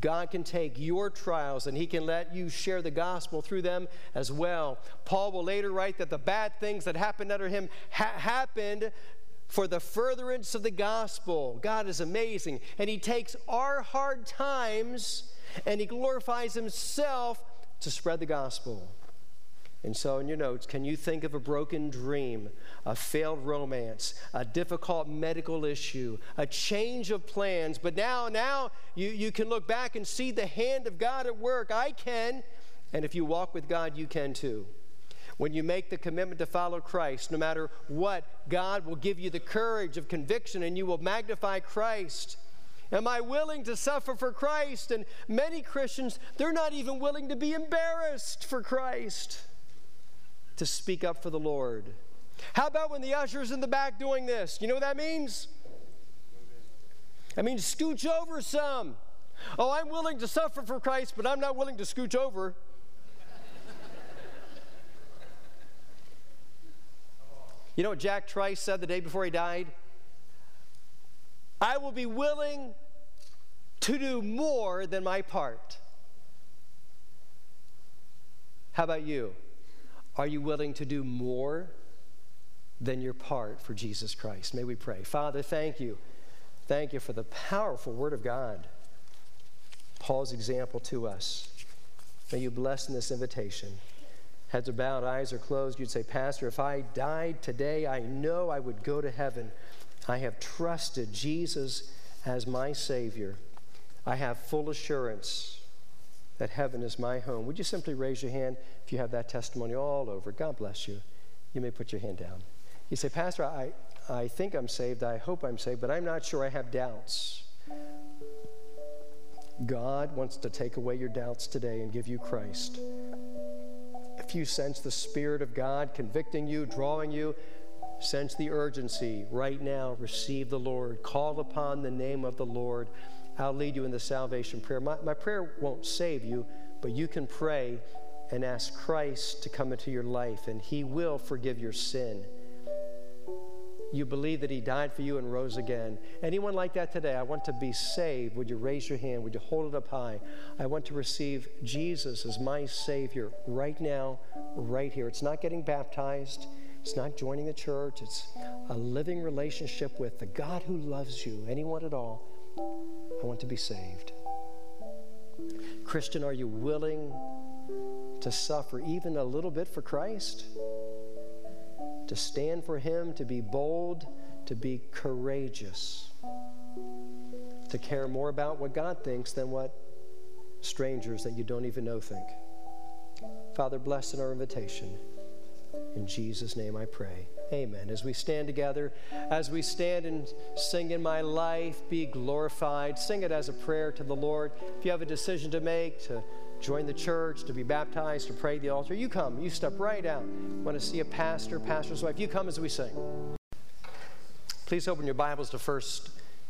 God can take your trials and He can let you share the gospel through them as well. Paul will later write that the bad things that happened under him ha- happened for the furtherance of the gospel. God is amazing. And He takes our hard times and He glorifies Himself to spread the gospel. And so, in your notes, can you think of a broken dream, a failed romance, a difficult medical issue, a change of plans? But now, now you, you can look back and see the hand of God at work. I can. And if you walk with God, you can too. When you make the commitment to follow Christ, no matter what, God will give you the courage of conviction and you will magnify Christ. Am I willing to suffer for Christ? And many Christians, they're not even willing to be embarrassed for Christ to speak up for the Lord. How about when the usher's in the back doing this? You know what that means? I mean, scooch over some. Oh, I'm willing to suffer for Christ, but I'm not willing to scooch over. you know what Jack Trice said the day before he died? I will be willing to do more than my part. How about you? Are you willing to do more than your part for Jesus Christ? May we pray. Father, thank you. Thank you for the powerful Word of God, Paul's example to us. May you bless in this invitation. Heads are bowed, eyes are closed. You'd say, Pastor, if I died today, I know I would go to heaven. I have trusted Jesus as my Savior. I have full assurance that heaven is my home. Would you simply raise your hand if you have that testimony all over? God bless you. You may put your hand down. You say, Pastor, I, I think I'm saved. I hope I'm saved, but I'm not sure I have doubts. God wants to take away your doubts today and give you Christ. If you sense the Spirit of God convicting you, drawing you, sense the urgency right now, receive the Lord. Call upon the name of the Lord. I'll lead you in the salvation prayer. My, my prayer won't save you, but you can pray and ask Christ to come into your life, and He will forgive your sin. You believe that He died for you and rose again. Anyone like that today? I want to be saved. Would you raise your hand? Would you hold it up high? I want to receive Jesus as my Savior right now, right here. It's not getting baptized. It's not joining the church. It's a living relationship with the God who loves you. Anyone at all? I want to be saved. Christian, are you willing to suffer even a little bit for Christ? To stand for Him, to be bold, to be courageous, to care more about what God thinks than what strangers that you don't even know think. Father, bless in our invitation. In Jesus' name I pray. Amen. As we stand together, as we stand and sing in my life, be glorified, sing it as a prayer to the Lord. If you have a decision to make, to join the church, to be baptized, to pray the altar, you come. You step right out. Want to see a pastor, pastor's wife? You come as we sing. Please open your Bibles to 1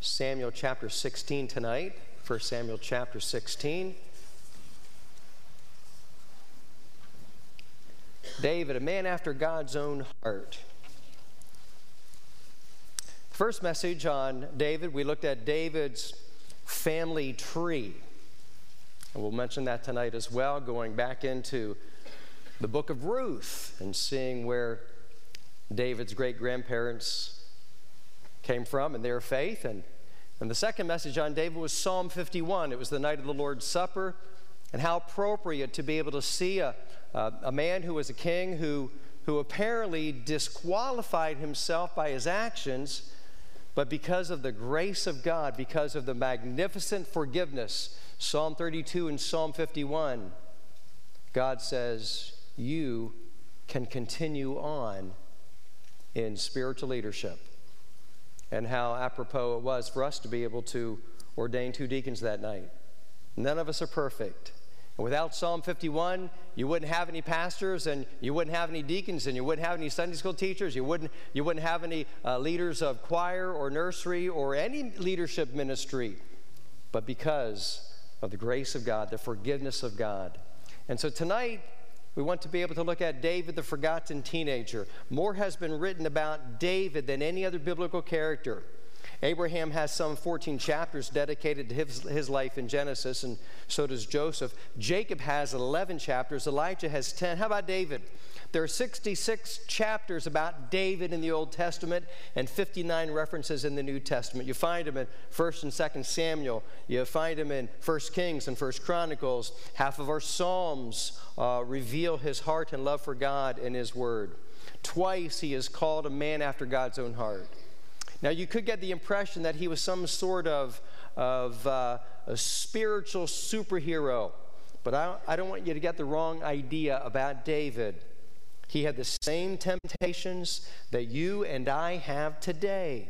Samuel chapter 16 tonight. 1 Samuel chapter 16. David, a man after God's own heart. First message on David, we looked at David's family tree. And we'll mention that tonight as well, going back into the book of Ruth and seeing where David's great grandparents came from and their faith. And, and the second message on David was Psalm 51. It was the night of the Lord's Supper, and how appropriate to be able to see a, a, a man who was a king who, who apparently disqualified himself by his actions but because of the grace of God, because of the magnificent forgiveness, Psalm 32 and Psalm 51, God says, You can continue on in spiritual leadership. And how apropos it was for us to be able to ordain two deacons that night. None of us are perfect. Without Psalm 51, you wouldn't have any pastors and you wouldn't have any deacons and you wouldn't have any Sunday school teachers. You wouldn't, you wouldn't have any uh, leaders of choir or nursery or any leadership ministry. But because of the grace of God, the forgiveness of God. And so tonight, we want to be able to look at David, the forgotten teenager. More has been written about David than any other biblical character. Abraham has some 14 chapters dedicated to his, his life in Genesis, and so does Joseph. Jacob has 11 chapters, Elijah has 10. How about David? There are 66 chapters about David in the Old Testament and 59 references in the New Testament. You find them in 1st and 2nd Samuel. You find them in 1st Kings and 1st Chronicles. Half of our Psalms uh, reveal his heart and love for God and his word. Twice he is called a man after God's own heart. Now, you could get the impression that he was some sort of, of uh, a spiritual superhero, but I, I don't want you to get the wrong idea about David. He had the same temptations that you and I have today.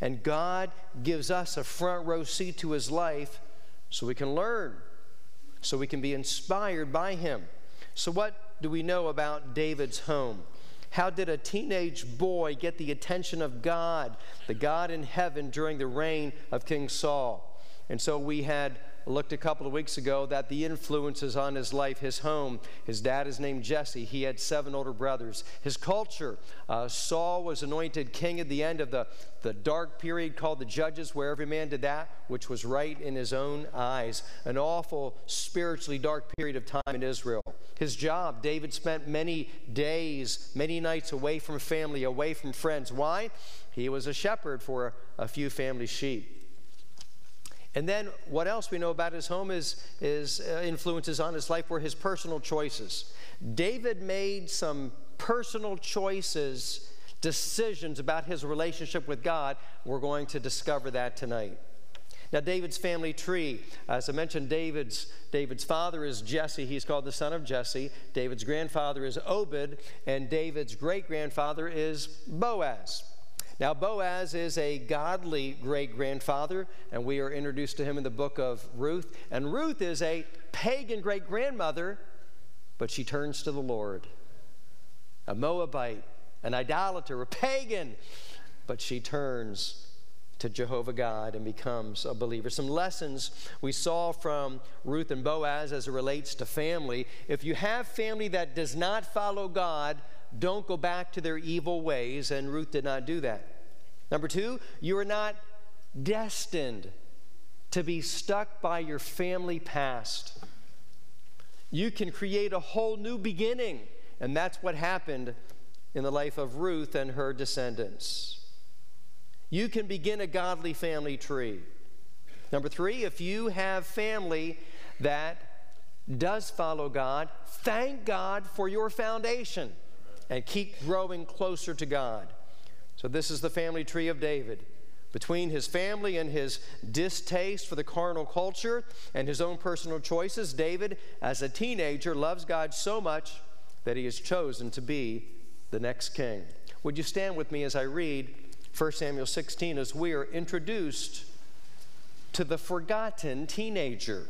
And God gives us a front row seat to his life so we can learn, so we can be inspired by him. So, what do we know about David's home? How did a teenage boy get the attention of God, the God in heaven, during the reign of King Saul? And so we had looked a couple of weeks ago that the influences on his life, his home, his dad is named Jesse. He had seven older brothers. His culture, uh, Saul was anointed king at the end of the, the dark period called the Judges, where every man did that which was right in his own eyes. An awful, spiritually dark period of time in Israel. His job, David spent many days, many nights away from family, away from friends. Why? He was a shepherd for a, a few family sheep. And then what else we know about his home is, is uh, influences on his life were his personal choices. David made some personal choices, decisions about his relationship with God. We're going to discover that tonight. Now, David's family tree, as I mentioned, David's, David's father is Jesse. He's called the son of Jesse. David's grandfather is Obed, and David's great grandfather is Boaz. Now, Boaz is a godly great grandfather, and we are introduced to him in the book of Ruth. And Ruth is a pagan great grandmother, but she turns to the Lord. A Moabite, an idolater, a pagan, but she turns to Jehovah God and becomes a believer. Some lessons we saw from Ruth and Boaz as it relates to family. If you have family that does not follow God, don't go back to their evil ways, and Ruth did not do that. Number two, you are not destined to be stuck by your family past. You can create a whole new beginning, and that's what happened in the life of Ruth and her descendants. You can begin a godly family tree. Number three, if you have family that does follow God, thank God for your foundation and keep growing closer to God. So, this is the family tree of David. Between his family and his distaste for the carnal culture and his own personal choices, David, as a teenager, loves God so much that he has chosen to be the next king. Would you stand with me as I read 1 Samuel 16 as we are introduced to the forgotten teenager?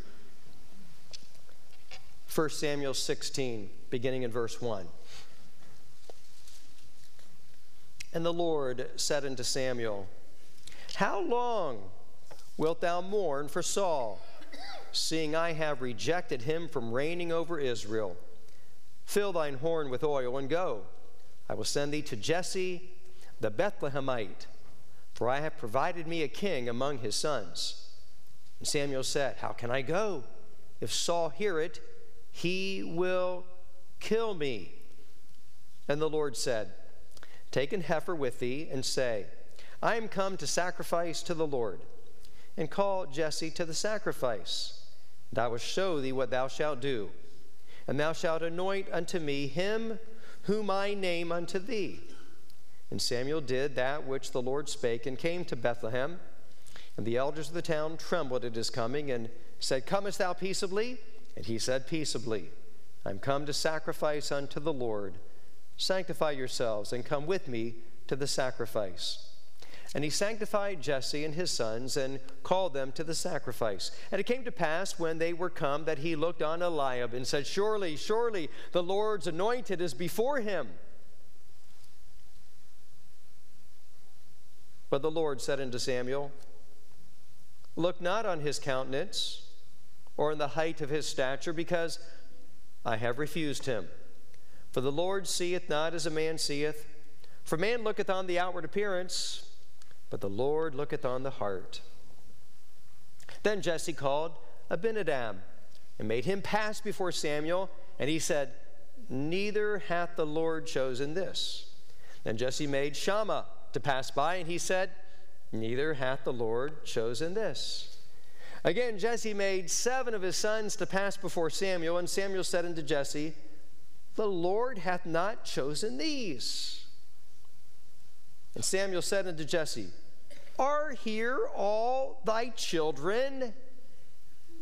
1 Samuel 16, beginning in verse 1. And the Lord said unto Samuel, How long wilt thou mourn for Saul, seeing I have rejected him from reigning over Israel? Fill thine horn with oil and go. I will send thee to Jesse the Bethlehemite, for I have provided me a king among his sons. And Samuel said, How can I go? If Saul hear it, he will kill me. And the Lord said, Take an heifer with thee, and say, I am come to sacrifice to the Lord. And call Jesse to the sacrifice. And I will show thee what thou shalt do. And thou shalt anoint unto me him whom I name unto thee. And Samuel did that which the Lord spake, and came to Bethlehem. And the elders of the town trembled at his coming, and said, Comest thou peaceably? And he said, Peaceably. I'm come to sacrifice unto the Lord. Sanctify yourselves and come with me to the sacrifice. And he sanctified Jesse and his sons and called them to the sacrifice. And it came to pass when they were come that he looked on Eliab and said, Surely, surely the Lord's anointed is before him. But the Lord said unto Samuel, Look not on his countenance or on the height of his stature, because I have refused him. For the Lord seeth not as a man seeth. For man looketh on the outward appearance, but the Lord looketh on the heart. Then Jesse called Abinadab and made him pass before Samuel, and he said, Neither hath the Lord chosen this. Then Jesse made Shammah to pass by, and he said, Neither hath the Lord chosen this. Again, Jesse made seven of his sons to pass before Samuel, and Samuel said unto Jesse, The Lord hath not chosen these. And Samuel said unto Jesse, Are here all thy children?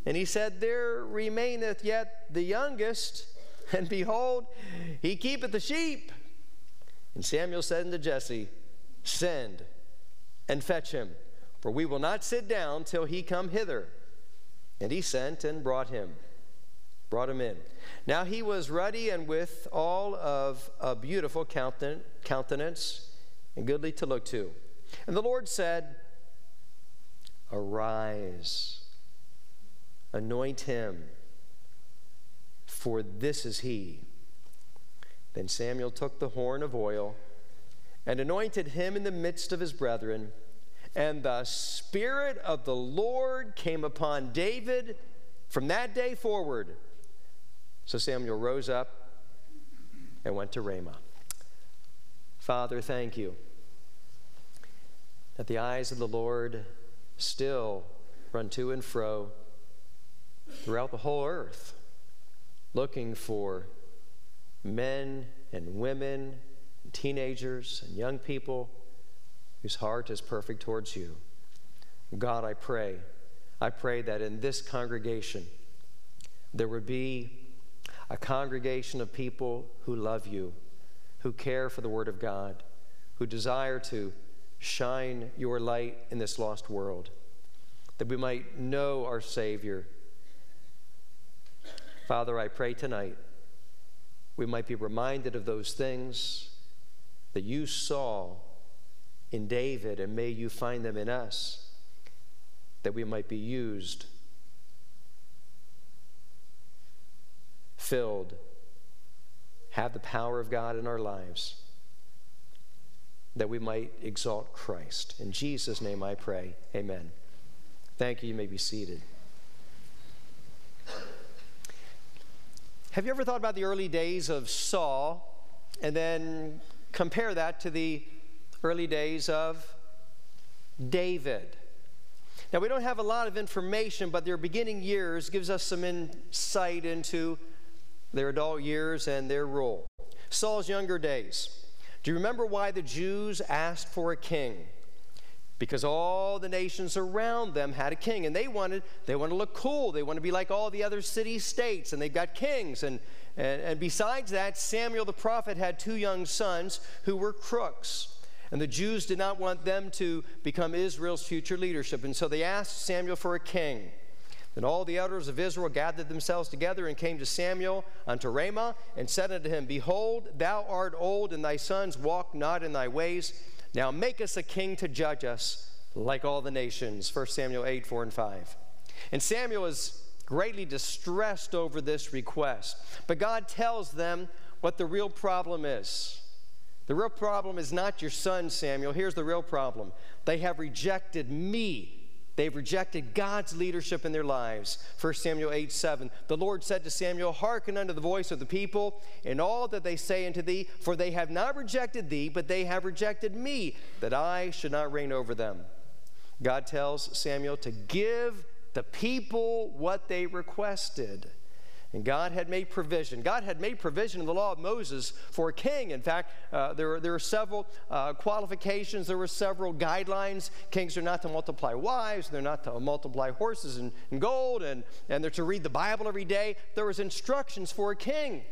And he said, There remaineth yet the youngest, and behold, he keepeth the sheep. And Samuel said unto Jesse, Send and fetch him, for we will not sit down till he come hither. And he sent and brought him, brought him in. Now he was ruddy and with all of a beautiful countenance and goodly to look to. And the Lord said, Arise, anoint him, for this is he. Then Samuel took the horn of oil and anointed him in the midst of his brethren. And the Spirit of the Lord came upon David from that day forward. So Samuel rose up and went to Ramah. Father, thank you that the eyes of the Lord still run to and fro throughout the whole earth, looking for men and women teenagers and young people whose heart is perfect towards you. God, I pray, I pray that in this congregation there would be a congregation of people who love you, who care for the Word of God, who desire to shine your light in this lost world, that we might know our Savior. Father, I pray tonight we might be reminded of those things that you saw in David, and may you find them in us, that we might be used, filled, have the power of God in our lives, that we might exalt Christ. In Jesus' name I pray. Amen. Thank you. You may be seated. Have you ever thought about the early days of Saul and then Compare that to the early days of David. Now, we don't have a lot of information, but their beginning years gives us some insight into their adult years and their role. Saul's younger days. Do you remember why the Jews asked for a king? Because all the nations around them had a king, and they wanted they want to look cool. They want to be like all the other city states, and they've got kings. And and, and besides that, Samuel the prophet had two young sons who were crooks. And the Jews did not want them to become Israel's future leadership. And so they asked Samuel for a king. Then all the elders of Israel gathered themselves together and came to Samuel unto Ramah and said unto him, Behold, thou art old, and thy sons walk not in thy ways. Now make us a king to judge us like all the nations. 1 Samuel 8, 4 and 5. And Samuel is greatly distressed over this request. But God tells them what the real problem is. The real problem is not your son, Samuel. Here's the real problem they have rejected me. They've rejected God's leadership in their lives. 1 Samuel 8 7. The Lord said to Samuel, Hearken unto the voice of the people in all that they say unto thee, for they have not rejected thee, but they have rejected me, that I should not reign over them. God tells Samuel to give the people what they requested. And God had made provision. God had made provision in the law of Moses for a king. In fact, uh, there, there are several uh, qualifications, there were several guidelines. Kings are not to multiply wives, they're not to multiply horses and, and gold, and, and they're to read the Bible every day. There was instructions for a king.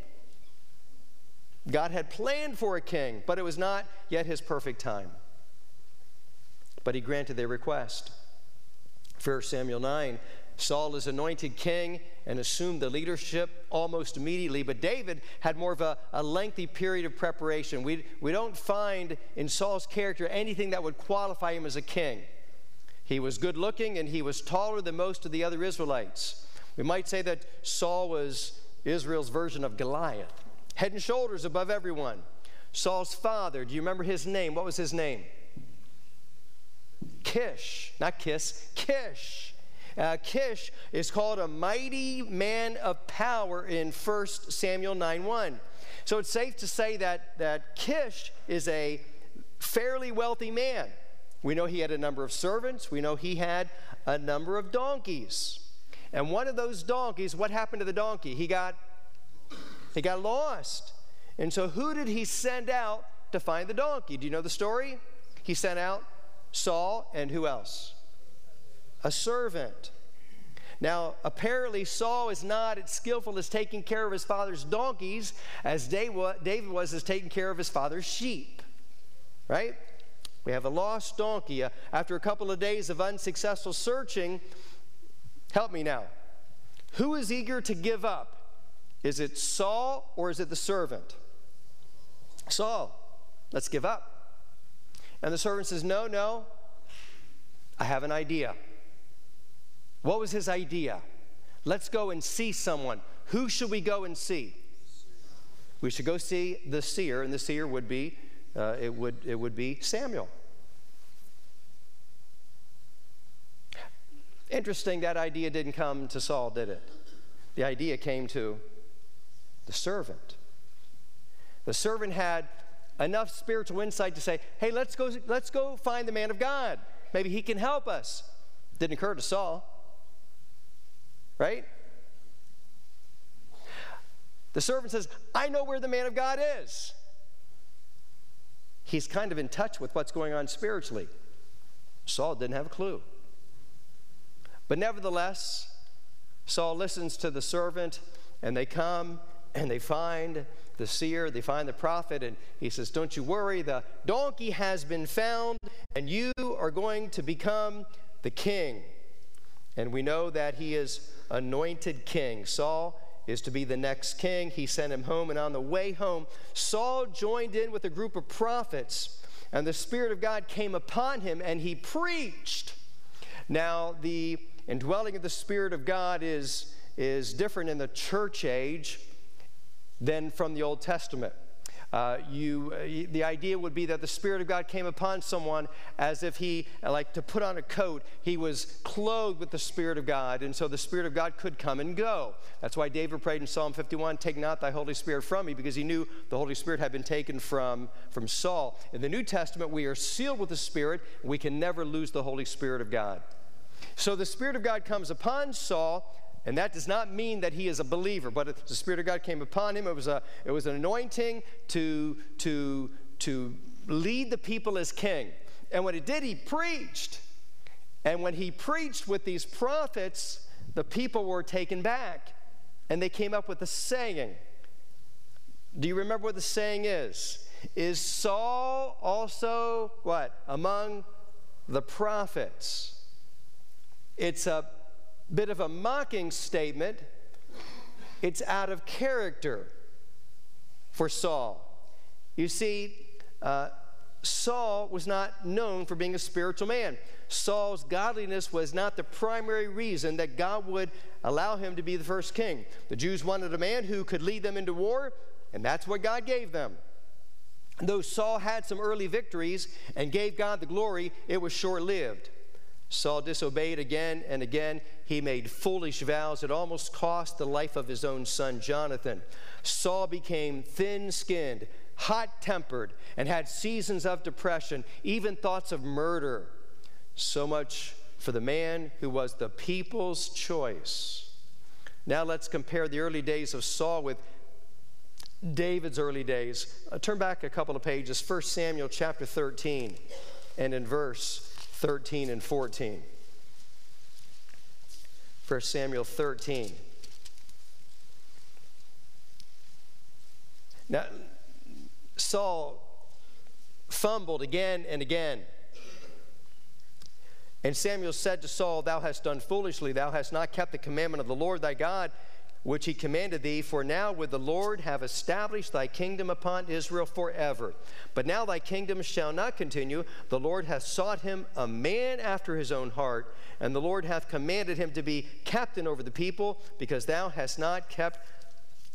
God had planned for a king, but it was not yet his perfect time. but he granted their request. 1 Samuel 9 Saul is anointed king and assumed the leadership almost immediately, but David had more of a, a, lengthy period of preparation. We, we don't find in Saul's character anything that would qualify him as a king. He was good looking and he was taller than most of the other Israelites. We might say that Saul was Israel's version of Goliath, head and shoulders above everyone. Saul's father, do you remember his name? What was his name? Kish, not Kiss, Kish. Uh, Kish is called a mighty man of power in 1 Samuel 9 1. So it's safe to say that, that Kish is a fairly wealthy man. We know he had a number of servants, we know he had a number of donkeys. And one of those donkeys, what happened to the donkey? He got he got lost. And so who did he send out to find the donkey? Do you know the story? He sent out Saul and who else? A servant. Now, apparently, Saul is not as skillful as taking care of his father's donkeys as David was as taking care of his father's sheep. Right? We have a lost donkey. Uh, after a couple of days of unsuccessful searching, help me now. Who is eager to give up? Is it Saul or is it the servant? Saul, let's give up. And the servant says, No, no, I have an idea. What was his idea? Let's go and see someone. Who should we go and see? We should go see the seer, and the seer would be uh, it would it would be Samuel. Interesting that idea didn't come to Saul, did it? The idea came to the servant. The servant had enough spiritual insight to say, "Hey, let's go let's go find the man of God. Maybe he can help us." Didn't occur to Saul. Right? The servant says, I know where the man of God is. He's kind of in touch with what's going on spiritually. Saul didn't have a clue. But nevertheless, Saul listens to the servant, and they come and they find the seer, they find the prophet, and he says, Don't you worry, the donkey has been found, and you are going to become the king. And we know that he is anointed king. Saul is to be the next king. He sent him home, and on the way home, Saul joined in with a group of prophets, and the Spirit of God came upon him, and he preached. Now, the indwelling of the Spirit of God is, is different in the church age than from the Old Testament. Uh, you, uh, the idea would be that the Spirit of God came upon someone as if he, like to put on a coat, he was clothed with the Spirit of God, and so the Spirit of God could come and go. That's why David prayed in Psalm 51 Take not thy Holy Spirit from me, because he knew the Holy Spirit had been taken from, from Saul. In the New Testament, we are sealed with the Spirit, we can never lose the Holy Spirit of God. So the Spirit of God comes upon Saul and that does not mean that he is a believer, but the Spirit of God came upon him. It was, a, it was an anointing to, to, to lead the people as king. And when he did, he preached. And when he preached with these prophets, the people were taken back. And they came up with a saying. Do you remember what the saying is? Is Saul also what? Among the prophets. It's a bit of a mocking statement, it's out of character for Saul. You see, uh, Saul was not known for being a spiritual man. Saul's godliness was not the primary reason that God would allow him to be the first king. The Jews wanted a man who could lead them into war, and that's what God gave them. Though Saul had some early victories and gave God the glory, it was short lived. Saul disobeyed again and again. He made foolish vows that almost cost the life of his own son, Jonathan. Saul became thin skinned, hot tempered, and had seasons of depression, even thoughts of murder. So much for the man who was the people's choice. Now let's compare the early days of Saul with David's early days. Uh, turn back a couple of pages, 1 Samuel chapter 13, and in verse 13 and 14. 1 Samuel 13. Now, Saul fumbled again and again. And Samuel said to Saul, Thou hast done foolishly. Thou hast not kept the commandment of the Lord thy God, which he commanded thee. For now would the Lord have established thy kingdom upon Israel forever. But now thy kingdom shall not continue. The Lord hath sought him a man after his own heart, and the Lord hath commanded him to be captain over the people, because thou hast not kept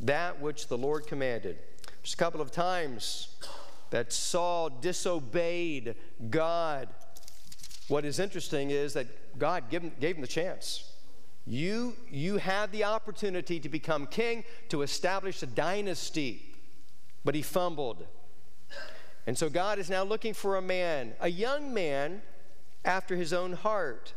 that which the Lord commanded. Just a couple of times that Saul disobeyed God what is interesting is that God gave him, gave him the chance. You, you had the opportunity to become king, to establish a dynasty, but he fumbled. And so God is now looking for a man, a young man after his own heart.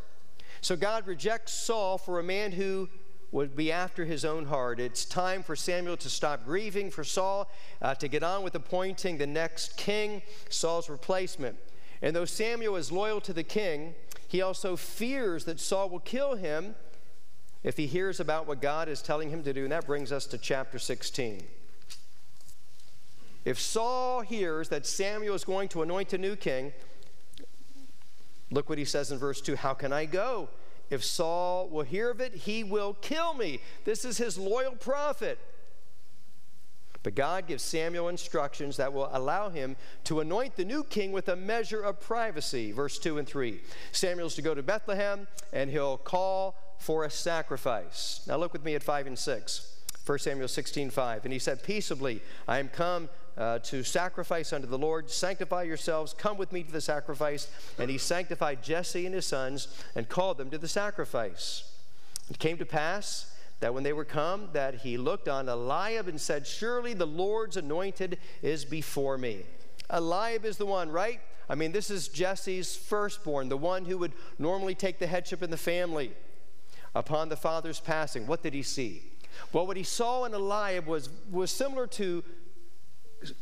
So God rejects Saul for a man who would be after his own heart. It's time for Samuel to stop grieving for Saul, uh, to get on with appointing the next king, Saul's replacement. And though Samuel is loyal to the king, he also fears that Saul will kill him if he hears about what God is telling him to do. And that brings us to chapter 16. If Saul hears that Samuel is going to anoint a new king, look what he says in verse 2 How can I go? If Saul will hear of it, he will kill me. This is his loyal prophet. But God gives Samuel instructions that will allow him to anoint the new king with a measure of privacy. Verse 2 and 3. Samuel's to go to Bethlehem and he'll call for a sacrifice. Now look with me at 5 and 6. 1 Samuel 16, 5. And he said, Peaceably, I am come uh, to sacrifice unto the Lord. Sanctify yourselves, come with me to the sacrifice. And he sanctified Jesse and his sons and called them to the sacrifice. It came to pass that when they were come, that he looked on Eliab and said, Surely the Lord's anointed is before me. Eliab is the one, right? I mean, this is Jesse's firstborn, the one who would normally take the headship in the family upon the father's passing. What did he see? Well, what he saw in Eliab was, was similar to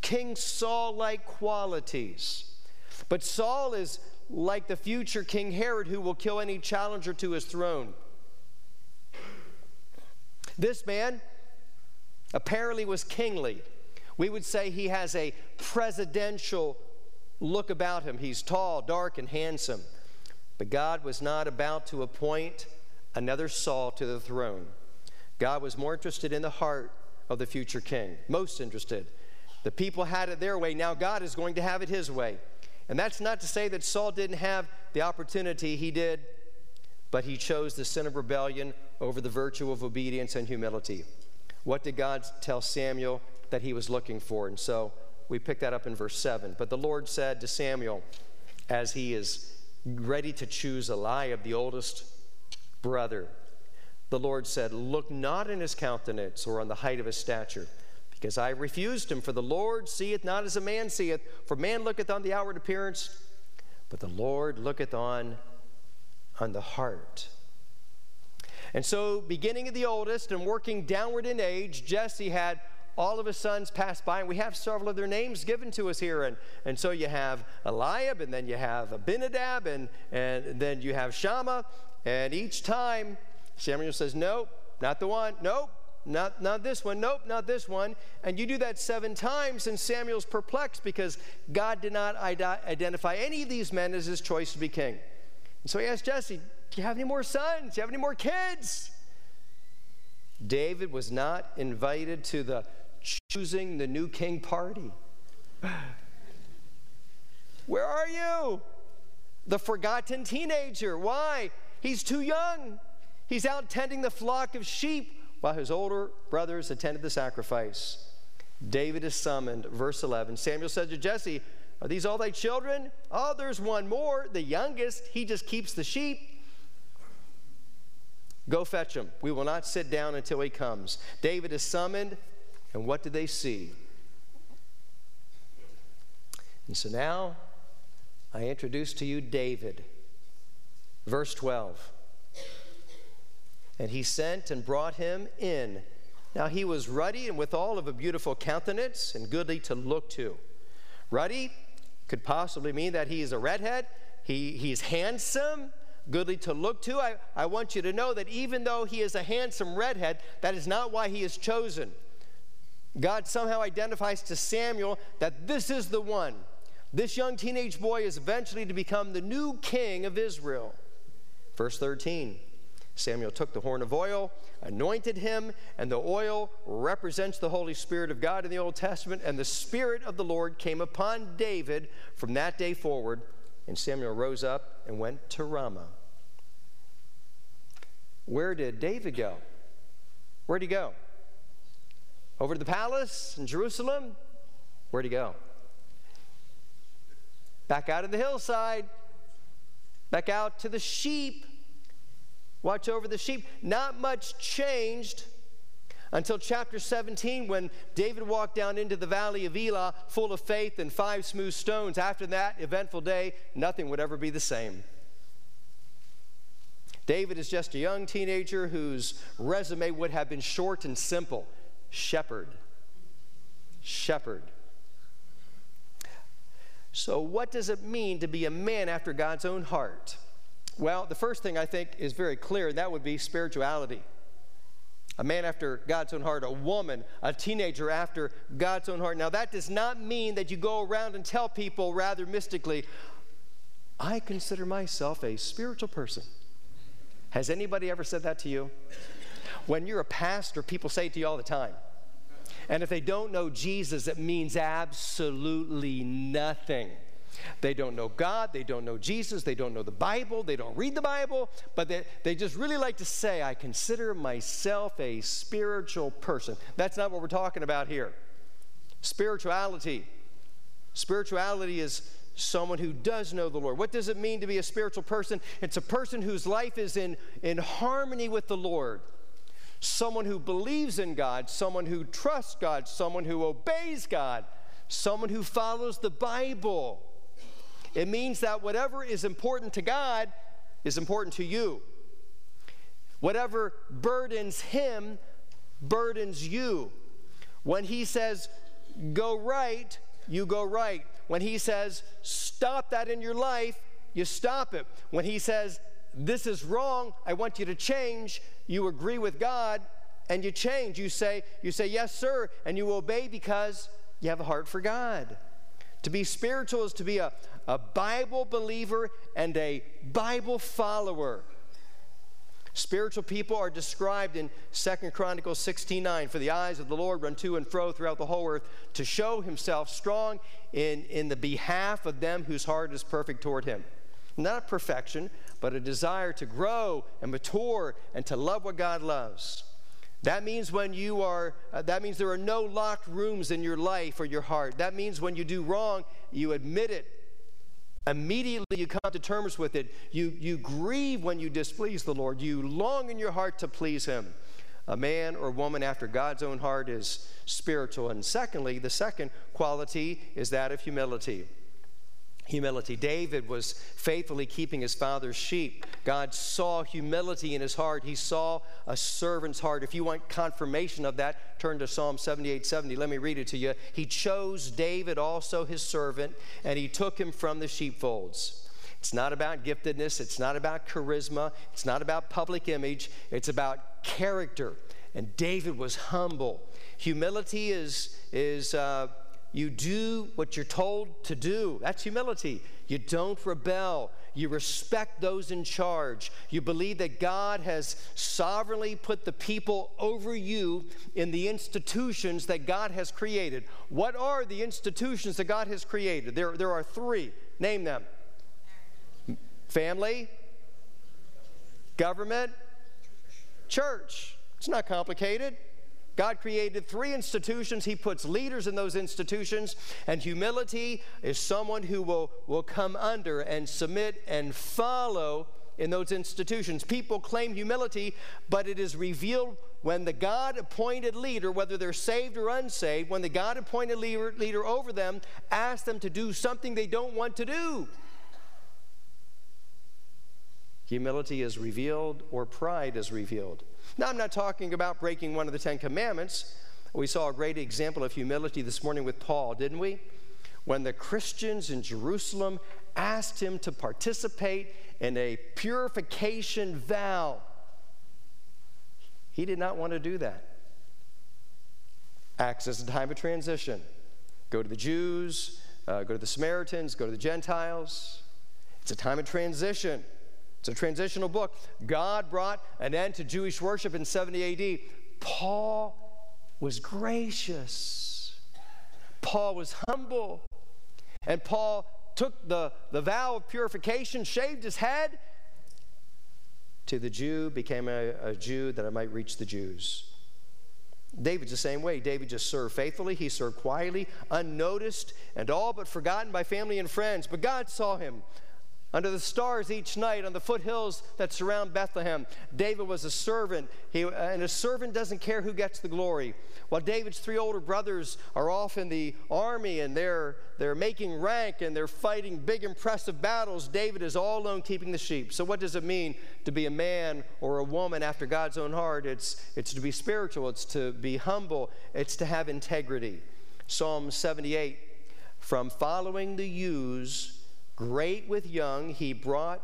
King Saul like qualities. But Saul is like the future King Herod who will kill any challenger to his throne. This man apparently was kingly. We would say he has a presidential look about him. He's tall, dark, and handsome. But God was not about to appoint another Saul to the throne. God was more interested in the heart of the future king, most interested. The people had it their way. Now God is going to have it his way. And that's not to say that Saul didn't have the opportunity. He did but he chose the sin of rebellion over the virtue of obedience and humility. What did God tell Samuel that he was looking for? And so we pick that up in verse 7. But the Lord said to Samuel, as he is ready to choose Eliab, the oldest brother, the Lord said, Look not in his countenance or on the height of his stature, because I refused him. For the Lord seeth not as a man seeth, for man looketh on the outward appearance, but the Lord looketh on on the heart. And so, beginning at the oldest and working downward in age, Jesse had all of his sons pass by, and we have several of their names given to us here. And, and so you have Eliab, and then you have Abinadab, and, and then you have Shammah. And each time, Samuel says, Nope, not the one. Nope, not, not this one. Nope, not this one. And you do that seven times, and Samuel's perplexed because God did not identify any of these men as his choice to be king. And so he asked Jesse, Do you have any more sons? Do you have any more kids? David was not invited to the choosing the new king party. Where are you? The forgotten teenager. Why? He's too young. He's out tending the flock of sheep while his older brothers attended the sacrifice. David is summoned. Verse 11 Samuel said to Jesse, are these all thy children? Oh, there's one more, the youngest. He just keeps the sheep. Go fetch him. We will not sit down until he comes. David is summoned, and what do they see? And so now I introduce to you David. Verse 12. And he sent and brought him in. Now he was ruddy and withal of a beautiful countenance and goodly to look to. Ruddy could possibly mean that he is a redhead, he, he's handsome, goodly to look to. I, I want you to know that even though he is a handsome redhead, that is not why he is chosen. God somehow identifies to Samuel that this is the one. This young teenage boy is eventually to become the new king of Israel. Verse 13 Samuel took the horn of oil, anointed him, and the oil represents the Holy Spirit of God in the Old Testament. And the Spirit of the Lord came upon David from that day forward. And Samuel rose up and went to Ramah. Where did David go? Where'd he go? Over to the palace in Jerusalem? Where'd he go? Back out of the hillside, back out to the sheep. Watch over the sheep. Not much changed until chapter 17 when David walked down into the valley of Elah full of faith and five smooth stones. After that eventful day, nothing would ever be the same. David is just a young teenager whose resume would have been short and simple shepherd. Shepherd. So, what does it mean to be a man after God's own heart? Well, the first thing I think is very clear, and that would be spirituality. A man after God's own heart, a woman, a teenager after God's own heart. Now, that does not mean that you go around and tell people rather mystically, I consider myself a spiritual person. Has anybody ever said that to you? When you're a pastor, people say it to you all the time. And if they don't know Jesus, it means absolutely nothing. They don't know God, they don't know Jesus, they don't know the Bible, they don't read the Bible, but they, they just really like to say, I consider myself a spiritual person. That's not what we're talking about here. Spirituality. Spirituality is someone who does know the Lord. What does it mean to be a spiritual person? It's a person whose life is in, in harmony with the Lord. Someone who believes in God, someone who trusts God, someone who obeys God, someone who follows the Bible. It means that whatever is important to God is important to you. Whatever burdens Him burdens you. When He says, go right, you go right. When He says, stop that in your life, you stop it. When He says, this is wrong, I want you to change, you agree with God and you change. You say, you say, yes, sir, and you obey because you have a heart for God. To be spiritual is to be a, a Bible believer and a Bible follower. Spiritual people are described in Second Chronicles 16:9. For the eyes of the Lord run to and fro throughout the whole earth to show himself strong in, in the behalf of them whose heart is perfect toward him. Not perfection, but a desire to grow and mature and to love what God loves. That means when you are, uh, that means there are no locked rooms in your life or your heart. That means when you do wrong, you admit it. Immediately you come to terms with it. You, you grieve when you displease the Lord. You long in your heart to please Him. A man or woman after God's own heart is spiritual. And secondly, the second quality is that of humility humility. David was faithfully keeping his father's sheep. God saw humility in his heart. He saw a servant's heart. If you want confirmation of that, turn to Psalm 78 70. Let me read it to you. He chose David, also his servant, and he took him from the sheepfolds. It's not about giftedness, it's not about charisma, it's not about public image, it's about character. And David was humble. Humility is, is uh, you do what you're told to do. That's humility. You don't rebel. You respect those in charge. You believe that God has sovereignly put the people over you in the institutions that God has created. What are the institutions that God has created? There, there are three. Name them family, government, church. It's not complicated. God created three institutions. He puts leaders in those institutions. And humility is someone who will, will come under and submit and follow in those institutions. People claim humility, but it is revealed when the God appointed leader, whether they're saved or unsaved, when the God appointed leader, leader over them asks them to do something they don't want to do. Humility is revealed or pride is revealed. Now, I'm not talking about breaking one of the Ten Commandments. We saw a great example of humility this morning with Paul, didn't we? When the Christians in Jerusalem asked him to participate in a purification vow, he did not want to do that. Acts as a time of transition. Go to the Jews, uh, go to the Samaritans, go to the Gentiles. It's a time of transition. It's a transitional book. God brought an end to Jewish worship in 70 AD. Paul was gracious, Paul was humble, and Paul took the, the vow of purification, shaved his head. To the Jew, became a, a Jew that I might reach the Jews. David's the same way. David just served faithfully. He served quietly, unnoticed, and all but forgotten by family and friends. But God saw him under the stars each night on the foothills that surround Bethlehem. David was a servant, he, uh, and a servant doesn't care who gets the glory. While David's three older brothers are off in the army and they're, they're making rank and they're fighting big, impressive battles, David is all alone keeping the sheep. So, what does it mean to be a man or a woman after God's own heart? It's, it's to be spiritual, it's to be humble, it's to have integrity. Psalm 78 From following the ewes, great with young, he brought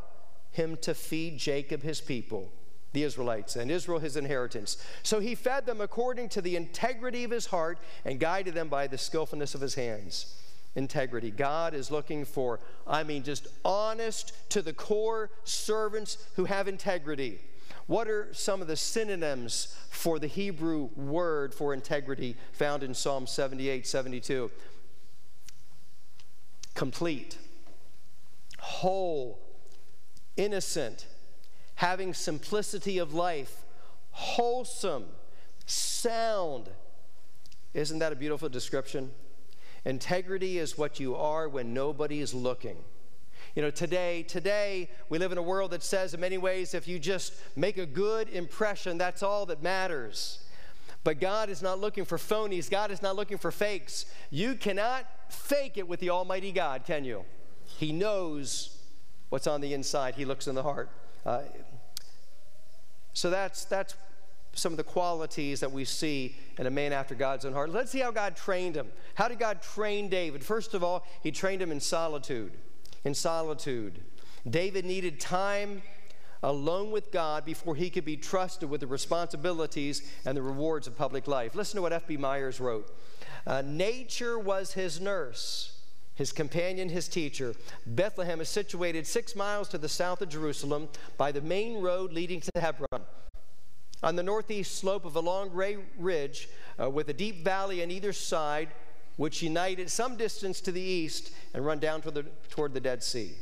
him to feed Jacob his people, the Israelites, and Israel his inheritance. So he fed them according to the integrity of his heart and guided them by the skillfulness of his hands. Integrity. God is looking for, I mean, just honest to the core servants who have integrity. What are some of the synonyms for the Hebrew word for integrity found in Psalm 78 72? Complete whole, innocent, having simplicity of life, wholesome, sound. Isn't that a beautiful description? Integrity is what you are when nobody is looking. You know, today, today we live in a world that says in many ways if you just make a good impression, that's all that matters. But God is not looking for phonies. God is not looking for fakes. You cannot fake it with the Almighty God, can you? He knows what's on the inside, He looks in the heart. Uh, so that's, that's some of the qualities that we see in a man after God's own heart. Let's see how God trained him. How did God train David? First of all, He trained him in solitude. In solitude. David needed time alone with God before he could be trusted with the responsibilities and the rewards of public life. Listen to what F.B. Myers wrote uh, Nature was his nurse his companion, his teacher. Bethlehem is situated six miles to the south of Jerusalem by the main road leading to Hebron. On the northeast slope of a long gray ridge uh, with a deep valley on either side, which unite at some distance to the east and run down toward the, toward the Dead Sea.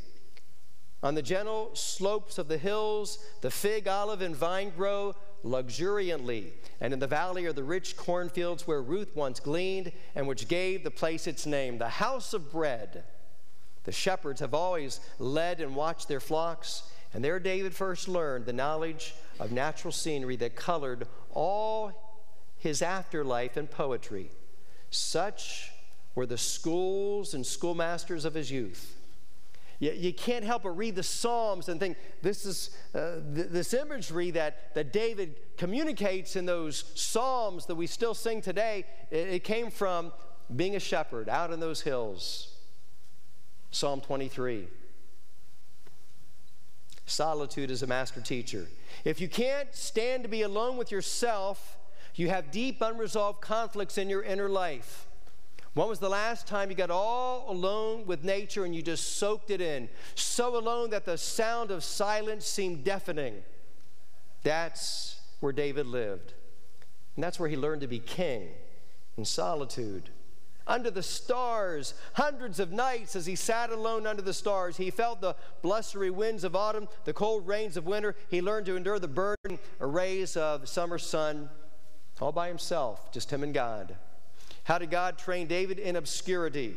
On the gentle slopes of the hills, the fig, olive, and vine grow luxuriantly, and in the valley are the rich cornfields where Ruth once gleaned and which gave the place its name, the house of bread. The shepherds have always led and watched their flocks, and there David first learned the knowledge of natural scenery that colored all his afterlife and poetry. Such were the schools and schoolmasters of his youth. You, you can't help but read the Psalms and think this is uh, th- this imagery that, that David communicates in those Psalms that we still sing today. It, it came from being a shepherd out in those hills. Psalm 23. Solitude is a master teacher. If you can't stand to be alone with yourself, you have deep unresolved conflicts in your inner life. When was the last time you got all alone with nature and you just soaked it in? So alone that the sound of silence seemed deafening. That's where David lived. And that's where he learned to be king in solitude. Under the stars, hundreds of nights as he sat alone under the stars, he felt the blustery winds of autumn, the cold rains of winter. He learned to endure the burning rays of summer sun all by himself, just him and God. How did God train David? In obscurity.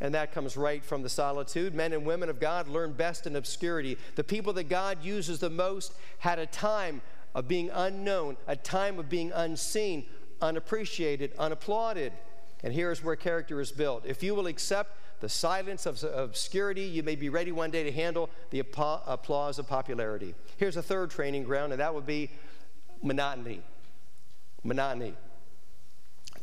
And that comes right from the solitude. Men and women of God learn best in obscurity. The people that God uses the most had a time of being unknown, a time of being unseen, unappreciated, unapplauded. And here's where character is built. If you will accept the silence of obscurity, you may be ready one day to handle the applause of popularity. Here's a third training ground, and that would be monotony. Monotony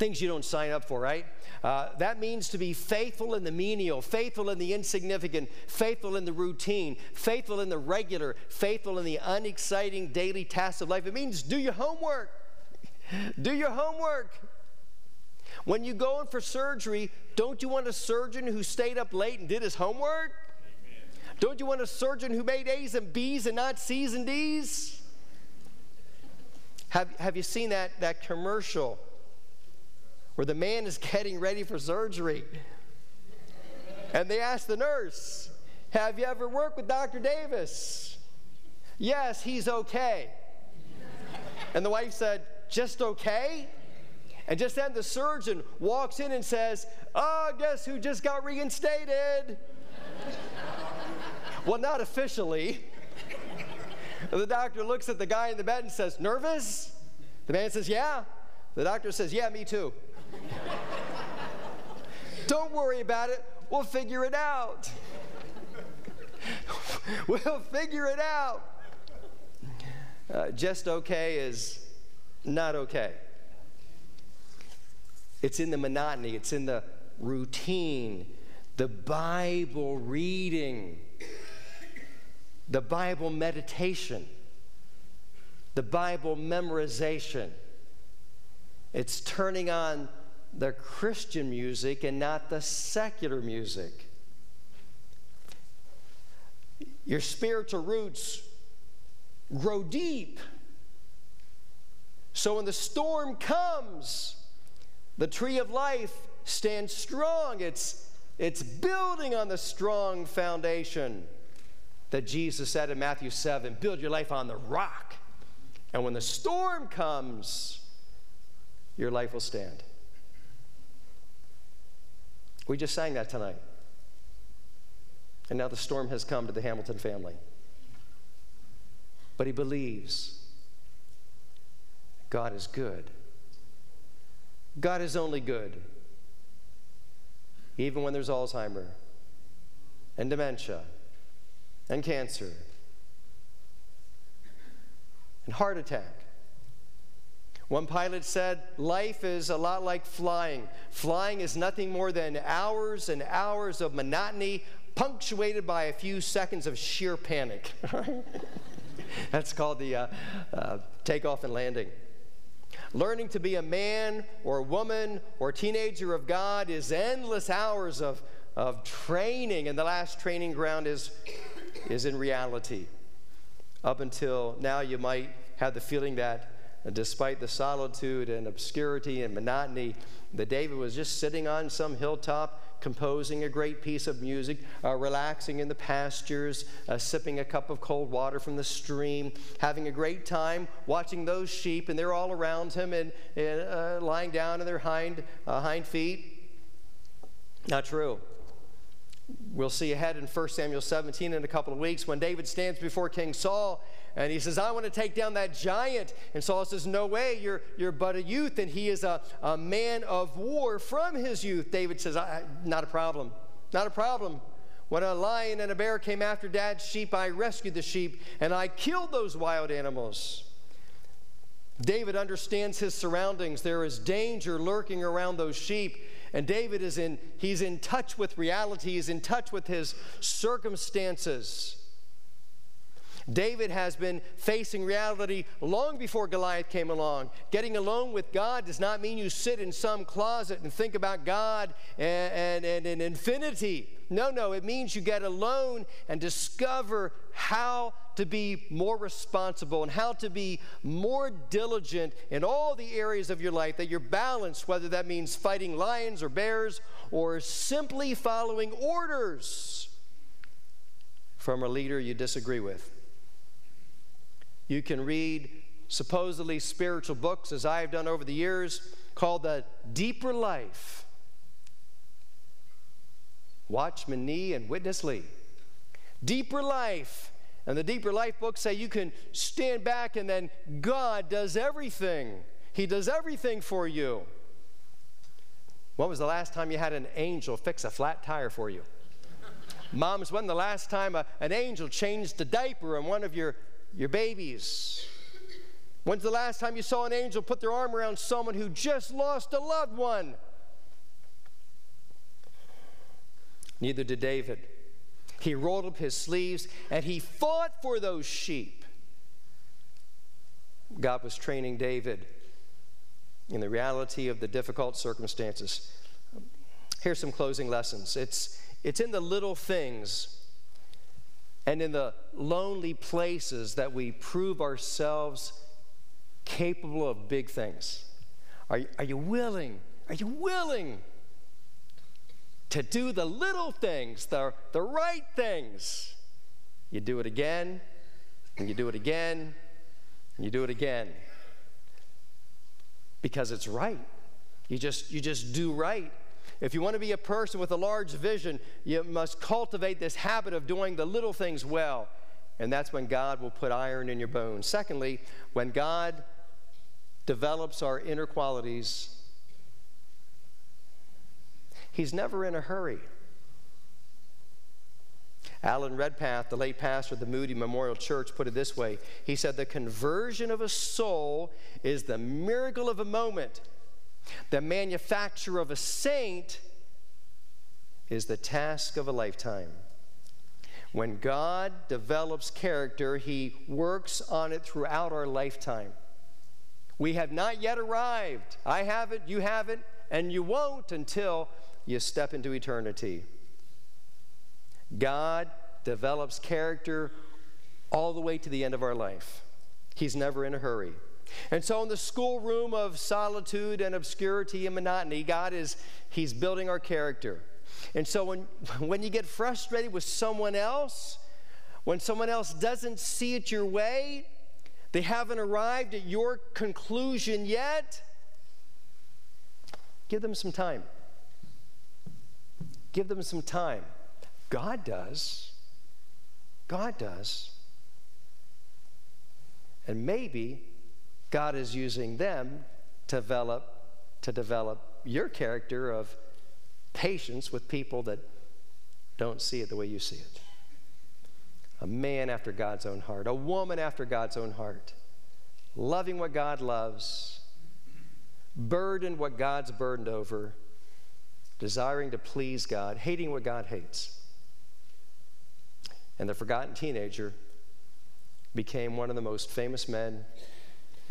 things you don't sign up for, right? Uh, that means to be faithful in the menial, faithful in the insignificant, faithful in the routine, faithful in the regular, faithful in the unexciting daily tasks of life. It means do your homework. do your homework. When you go in for surgery, don't you want a surgeon who stayed up late and did his homework? Don't you want a surgeon who made A's and B's and not C's and D's? Have, have you seen that, that commercial where the man is getting ready for surgery? And they ask the nurse, Have you ever worked with Dr. Davis? Yes, he's okay. And the wife said, Just okay? And just then the surgeon walks in and says, Oh, guess who just got reinstated? well, not officially. the doctor looks at the guy in the bed and says, Nervous? The man says, Yeah. The doctor says, Yeah, me too. Don't worry about it. We'll figure it out. we'll figure it out. Uh, just okay is not okay. It's in the monotony, it's in the routine, the Bible reading, the Bible meditation, the Bible memorization. It's turning on the Christian music and not the secular music. Your spiritual roots grow deep. So when the storm comes, the tree of life stands strong. It's, it's building on the strong foundation that Jesus said in Matthew 7 build your life on the rock. And when the storm comes, your life will stand. We just sang that tonight. And now the storm has come to the Hamilton family. But he believes God is good. God is only good, even when there's Alzheimer and dementia and cancer and heart attack one pilot said, Life is a lot like flying. Flying is nothing more than hours and hours of monotony, punctuated by a few seconds of sheer panic. That's called the uh, uh, takeoff and landing. Learning to be a man or woman or teenager of God is endless hours of, of training, and the last training ground is, is in reality. Up until now, you might have the feeling that despite the solitude and obscurity and monotony, that David was just sitting on some hilltop composing a great piece of music, uh, relaxing in the pastures, uh, sipping a cup of cold water from the stream, having a great time watching those sheep, and they're all around him and, and uh, lying down on their hind, uh, hind feet. Not true. We'll see ahead in 1 Samuel 17 in a couple of weeks when David stands before King Saul and he says, I want to take down that giant. And Saul says, No way, you're, you're but a youth. And he is a, a man of war from his youth. David says, Not a problem. Not a problem. When a lion and a bear came after dad's sheep, I rescued the sheep and I killed those wild animals. David understands his surroundings. There is danger lurking around those sheep. And David is in, he's in touch with reality, he's in touch with his circumstances. David has been facing reality long before Goliath came along. Getting alone with God does not mean you sit in some closet and think about God and, and, and, infinity. No, no, it means you get alone and discover how to be more responsible and how to be more diligent in all the areas of your life, that you're balanced, whether that means fighting lions or bears or simply following orders from a leader you disagree with. You can read supposedly spiritual books, as I have done over the years, called The Deeper Life. Watchman Nee and Witness Lee. Deeper Life. And the Deeper Life books say you can stand back and then God does everything. He does everything for you. When was the last time you had an angel fix a flat tire for you? Moms, when the last time a, an angel changed the diaper on one of your your babies. When's the last time you saw an angel put their arm around someone who just lost a loved one? Neither did David. He rolled up his sleeves and he fought for those sheep. God was training David in the reality of the difficult circumstances. Here's some closing lessons. It's, it's in the little things and in the lonely places that we prove ourselves capable of big things. Are, are you willing? Are you willing to do the little things, the, the right things? You do it again, and you do it again, and you do it again. Because it's right. You just, you just do right. If you want to be a person with a large vision, you must cultivate this habit of doing the little things well. And that's when God will put iron in your bones. Secondly, when God develops our inner qualities, He's never in a hurry. Alan Redpath, the late pastor of the Moody Memorial Church, put it this way He said, The conversion of a soul is the miracle of a moment the manufacture of a saint is the task of a lifetime. When God develops character, He works on it throughout our lifetime. We have not yet arrived. I haven't, you haven't, and you won't until you step into eternity. God develops character all the way to the end of our life. He's never in a hurry. And so, in the schoolroom of solitude and obscurity and monotony, God is He's building our character. And so, when, when you get frustrated with someone else, when someone else doesn't see it your way, they haven't arrived at your conclusion yet, give them some time. Give them some time. God does. God does. And maybe God is using them to develop, to develop your character of patience with people that don't see it the way you see it. A man after God's own heart, a woman after God's own heart, loving what God loves, burdened what God's burdened over, desiring to please God, hating what God hates. And the forgotten teenager became one of the most famous men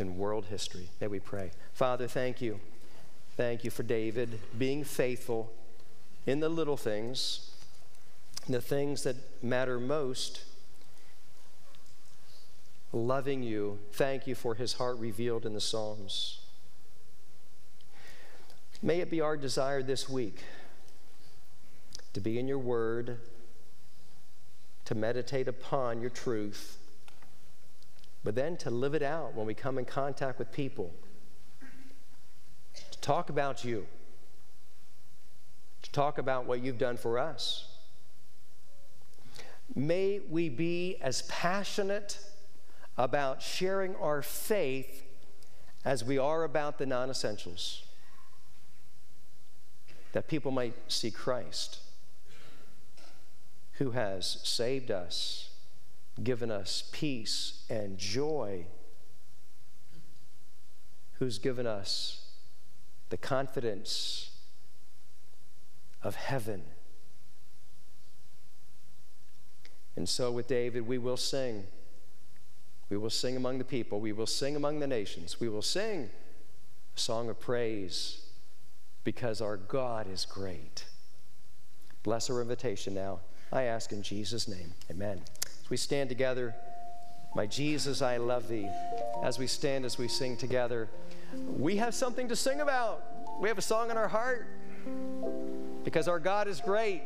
in world history. May we pray. Father, thank you. Thank you for David being faithful in the little things, the things that matter most. Loving you. Thank you for his heart revealed in the Psalms. May it be our desire this week to be in your word, to meditate upon your truth but then to live it out when we come in contact with people, to talk about you, to talk about what you've done for us. May we be as passionate about sharing our faith as we are about the non essentials, that people might see Christ, who has saved us given us peace and joy, who's given us the confidence of heaven. And so, with David, we will sing. We will sing among the people. We will sing among the nations. We will sing a song of praise because our God is great. Bless our invitation now. I ask in Jesus' name. Amen we stand together, my Jesus, I love thee, as we stand, as we sing together, we have something to sing about. We have a song in our heart because our God is great.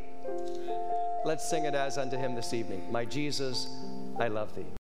Let's sing it as unto him this evening. My Jesus, I love thee.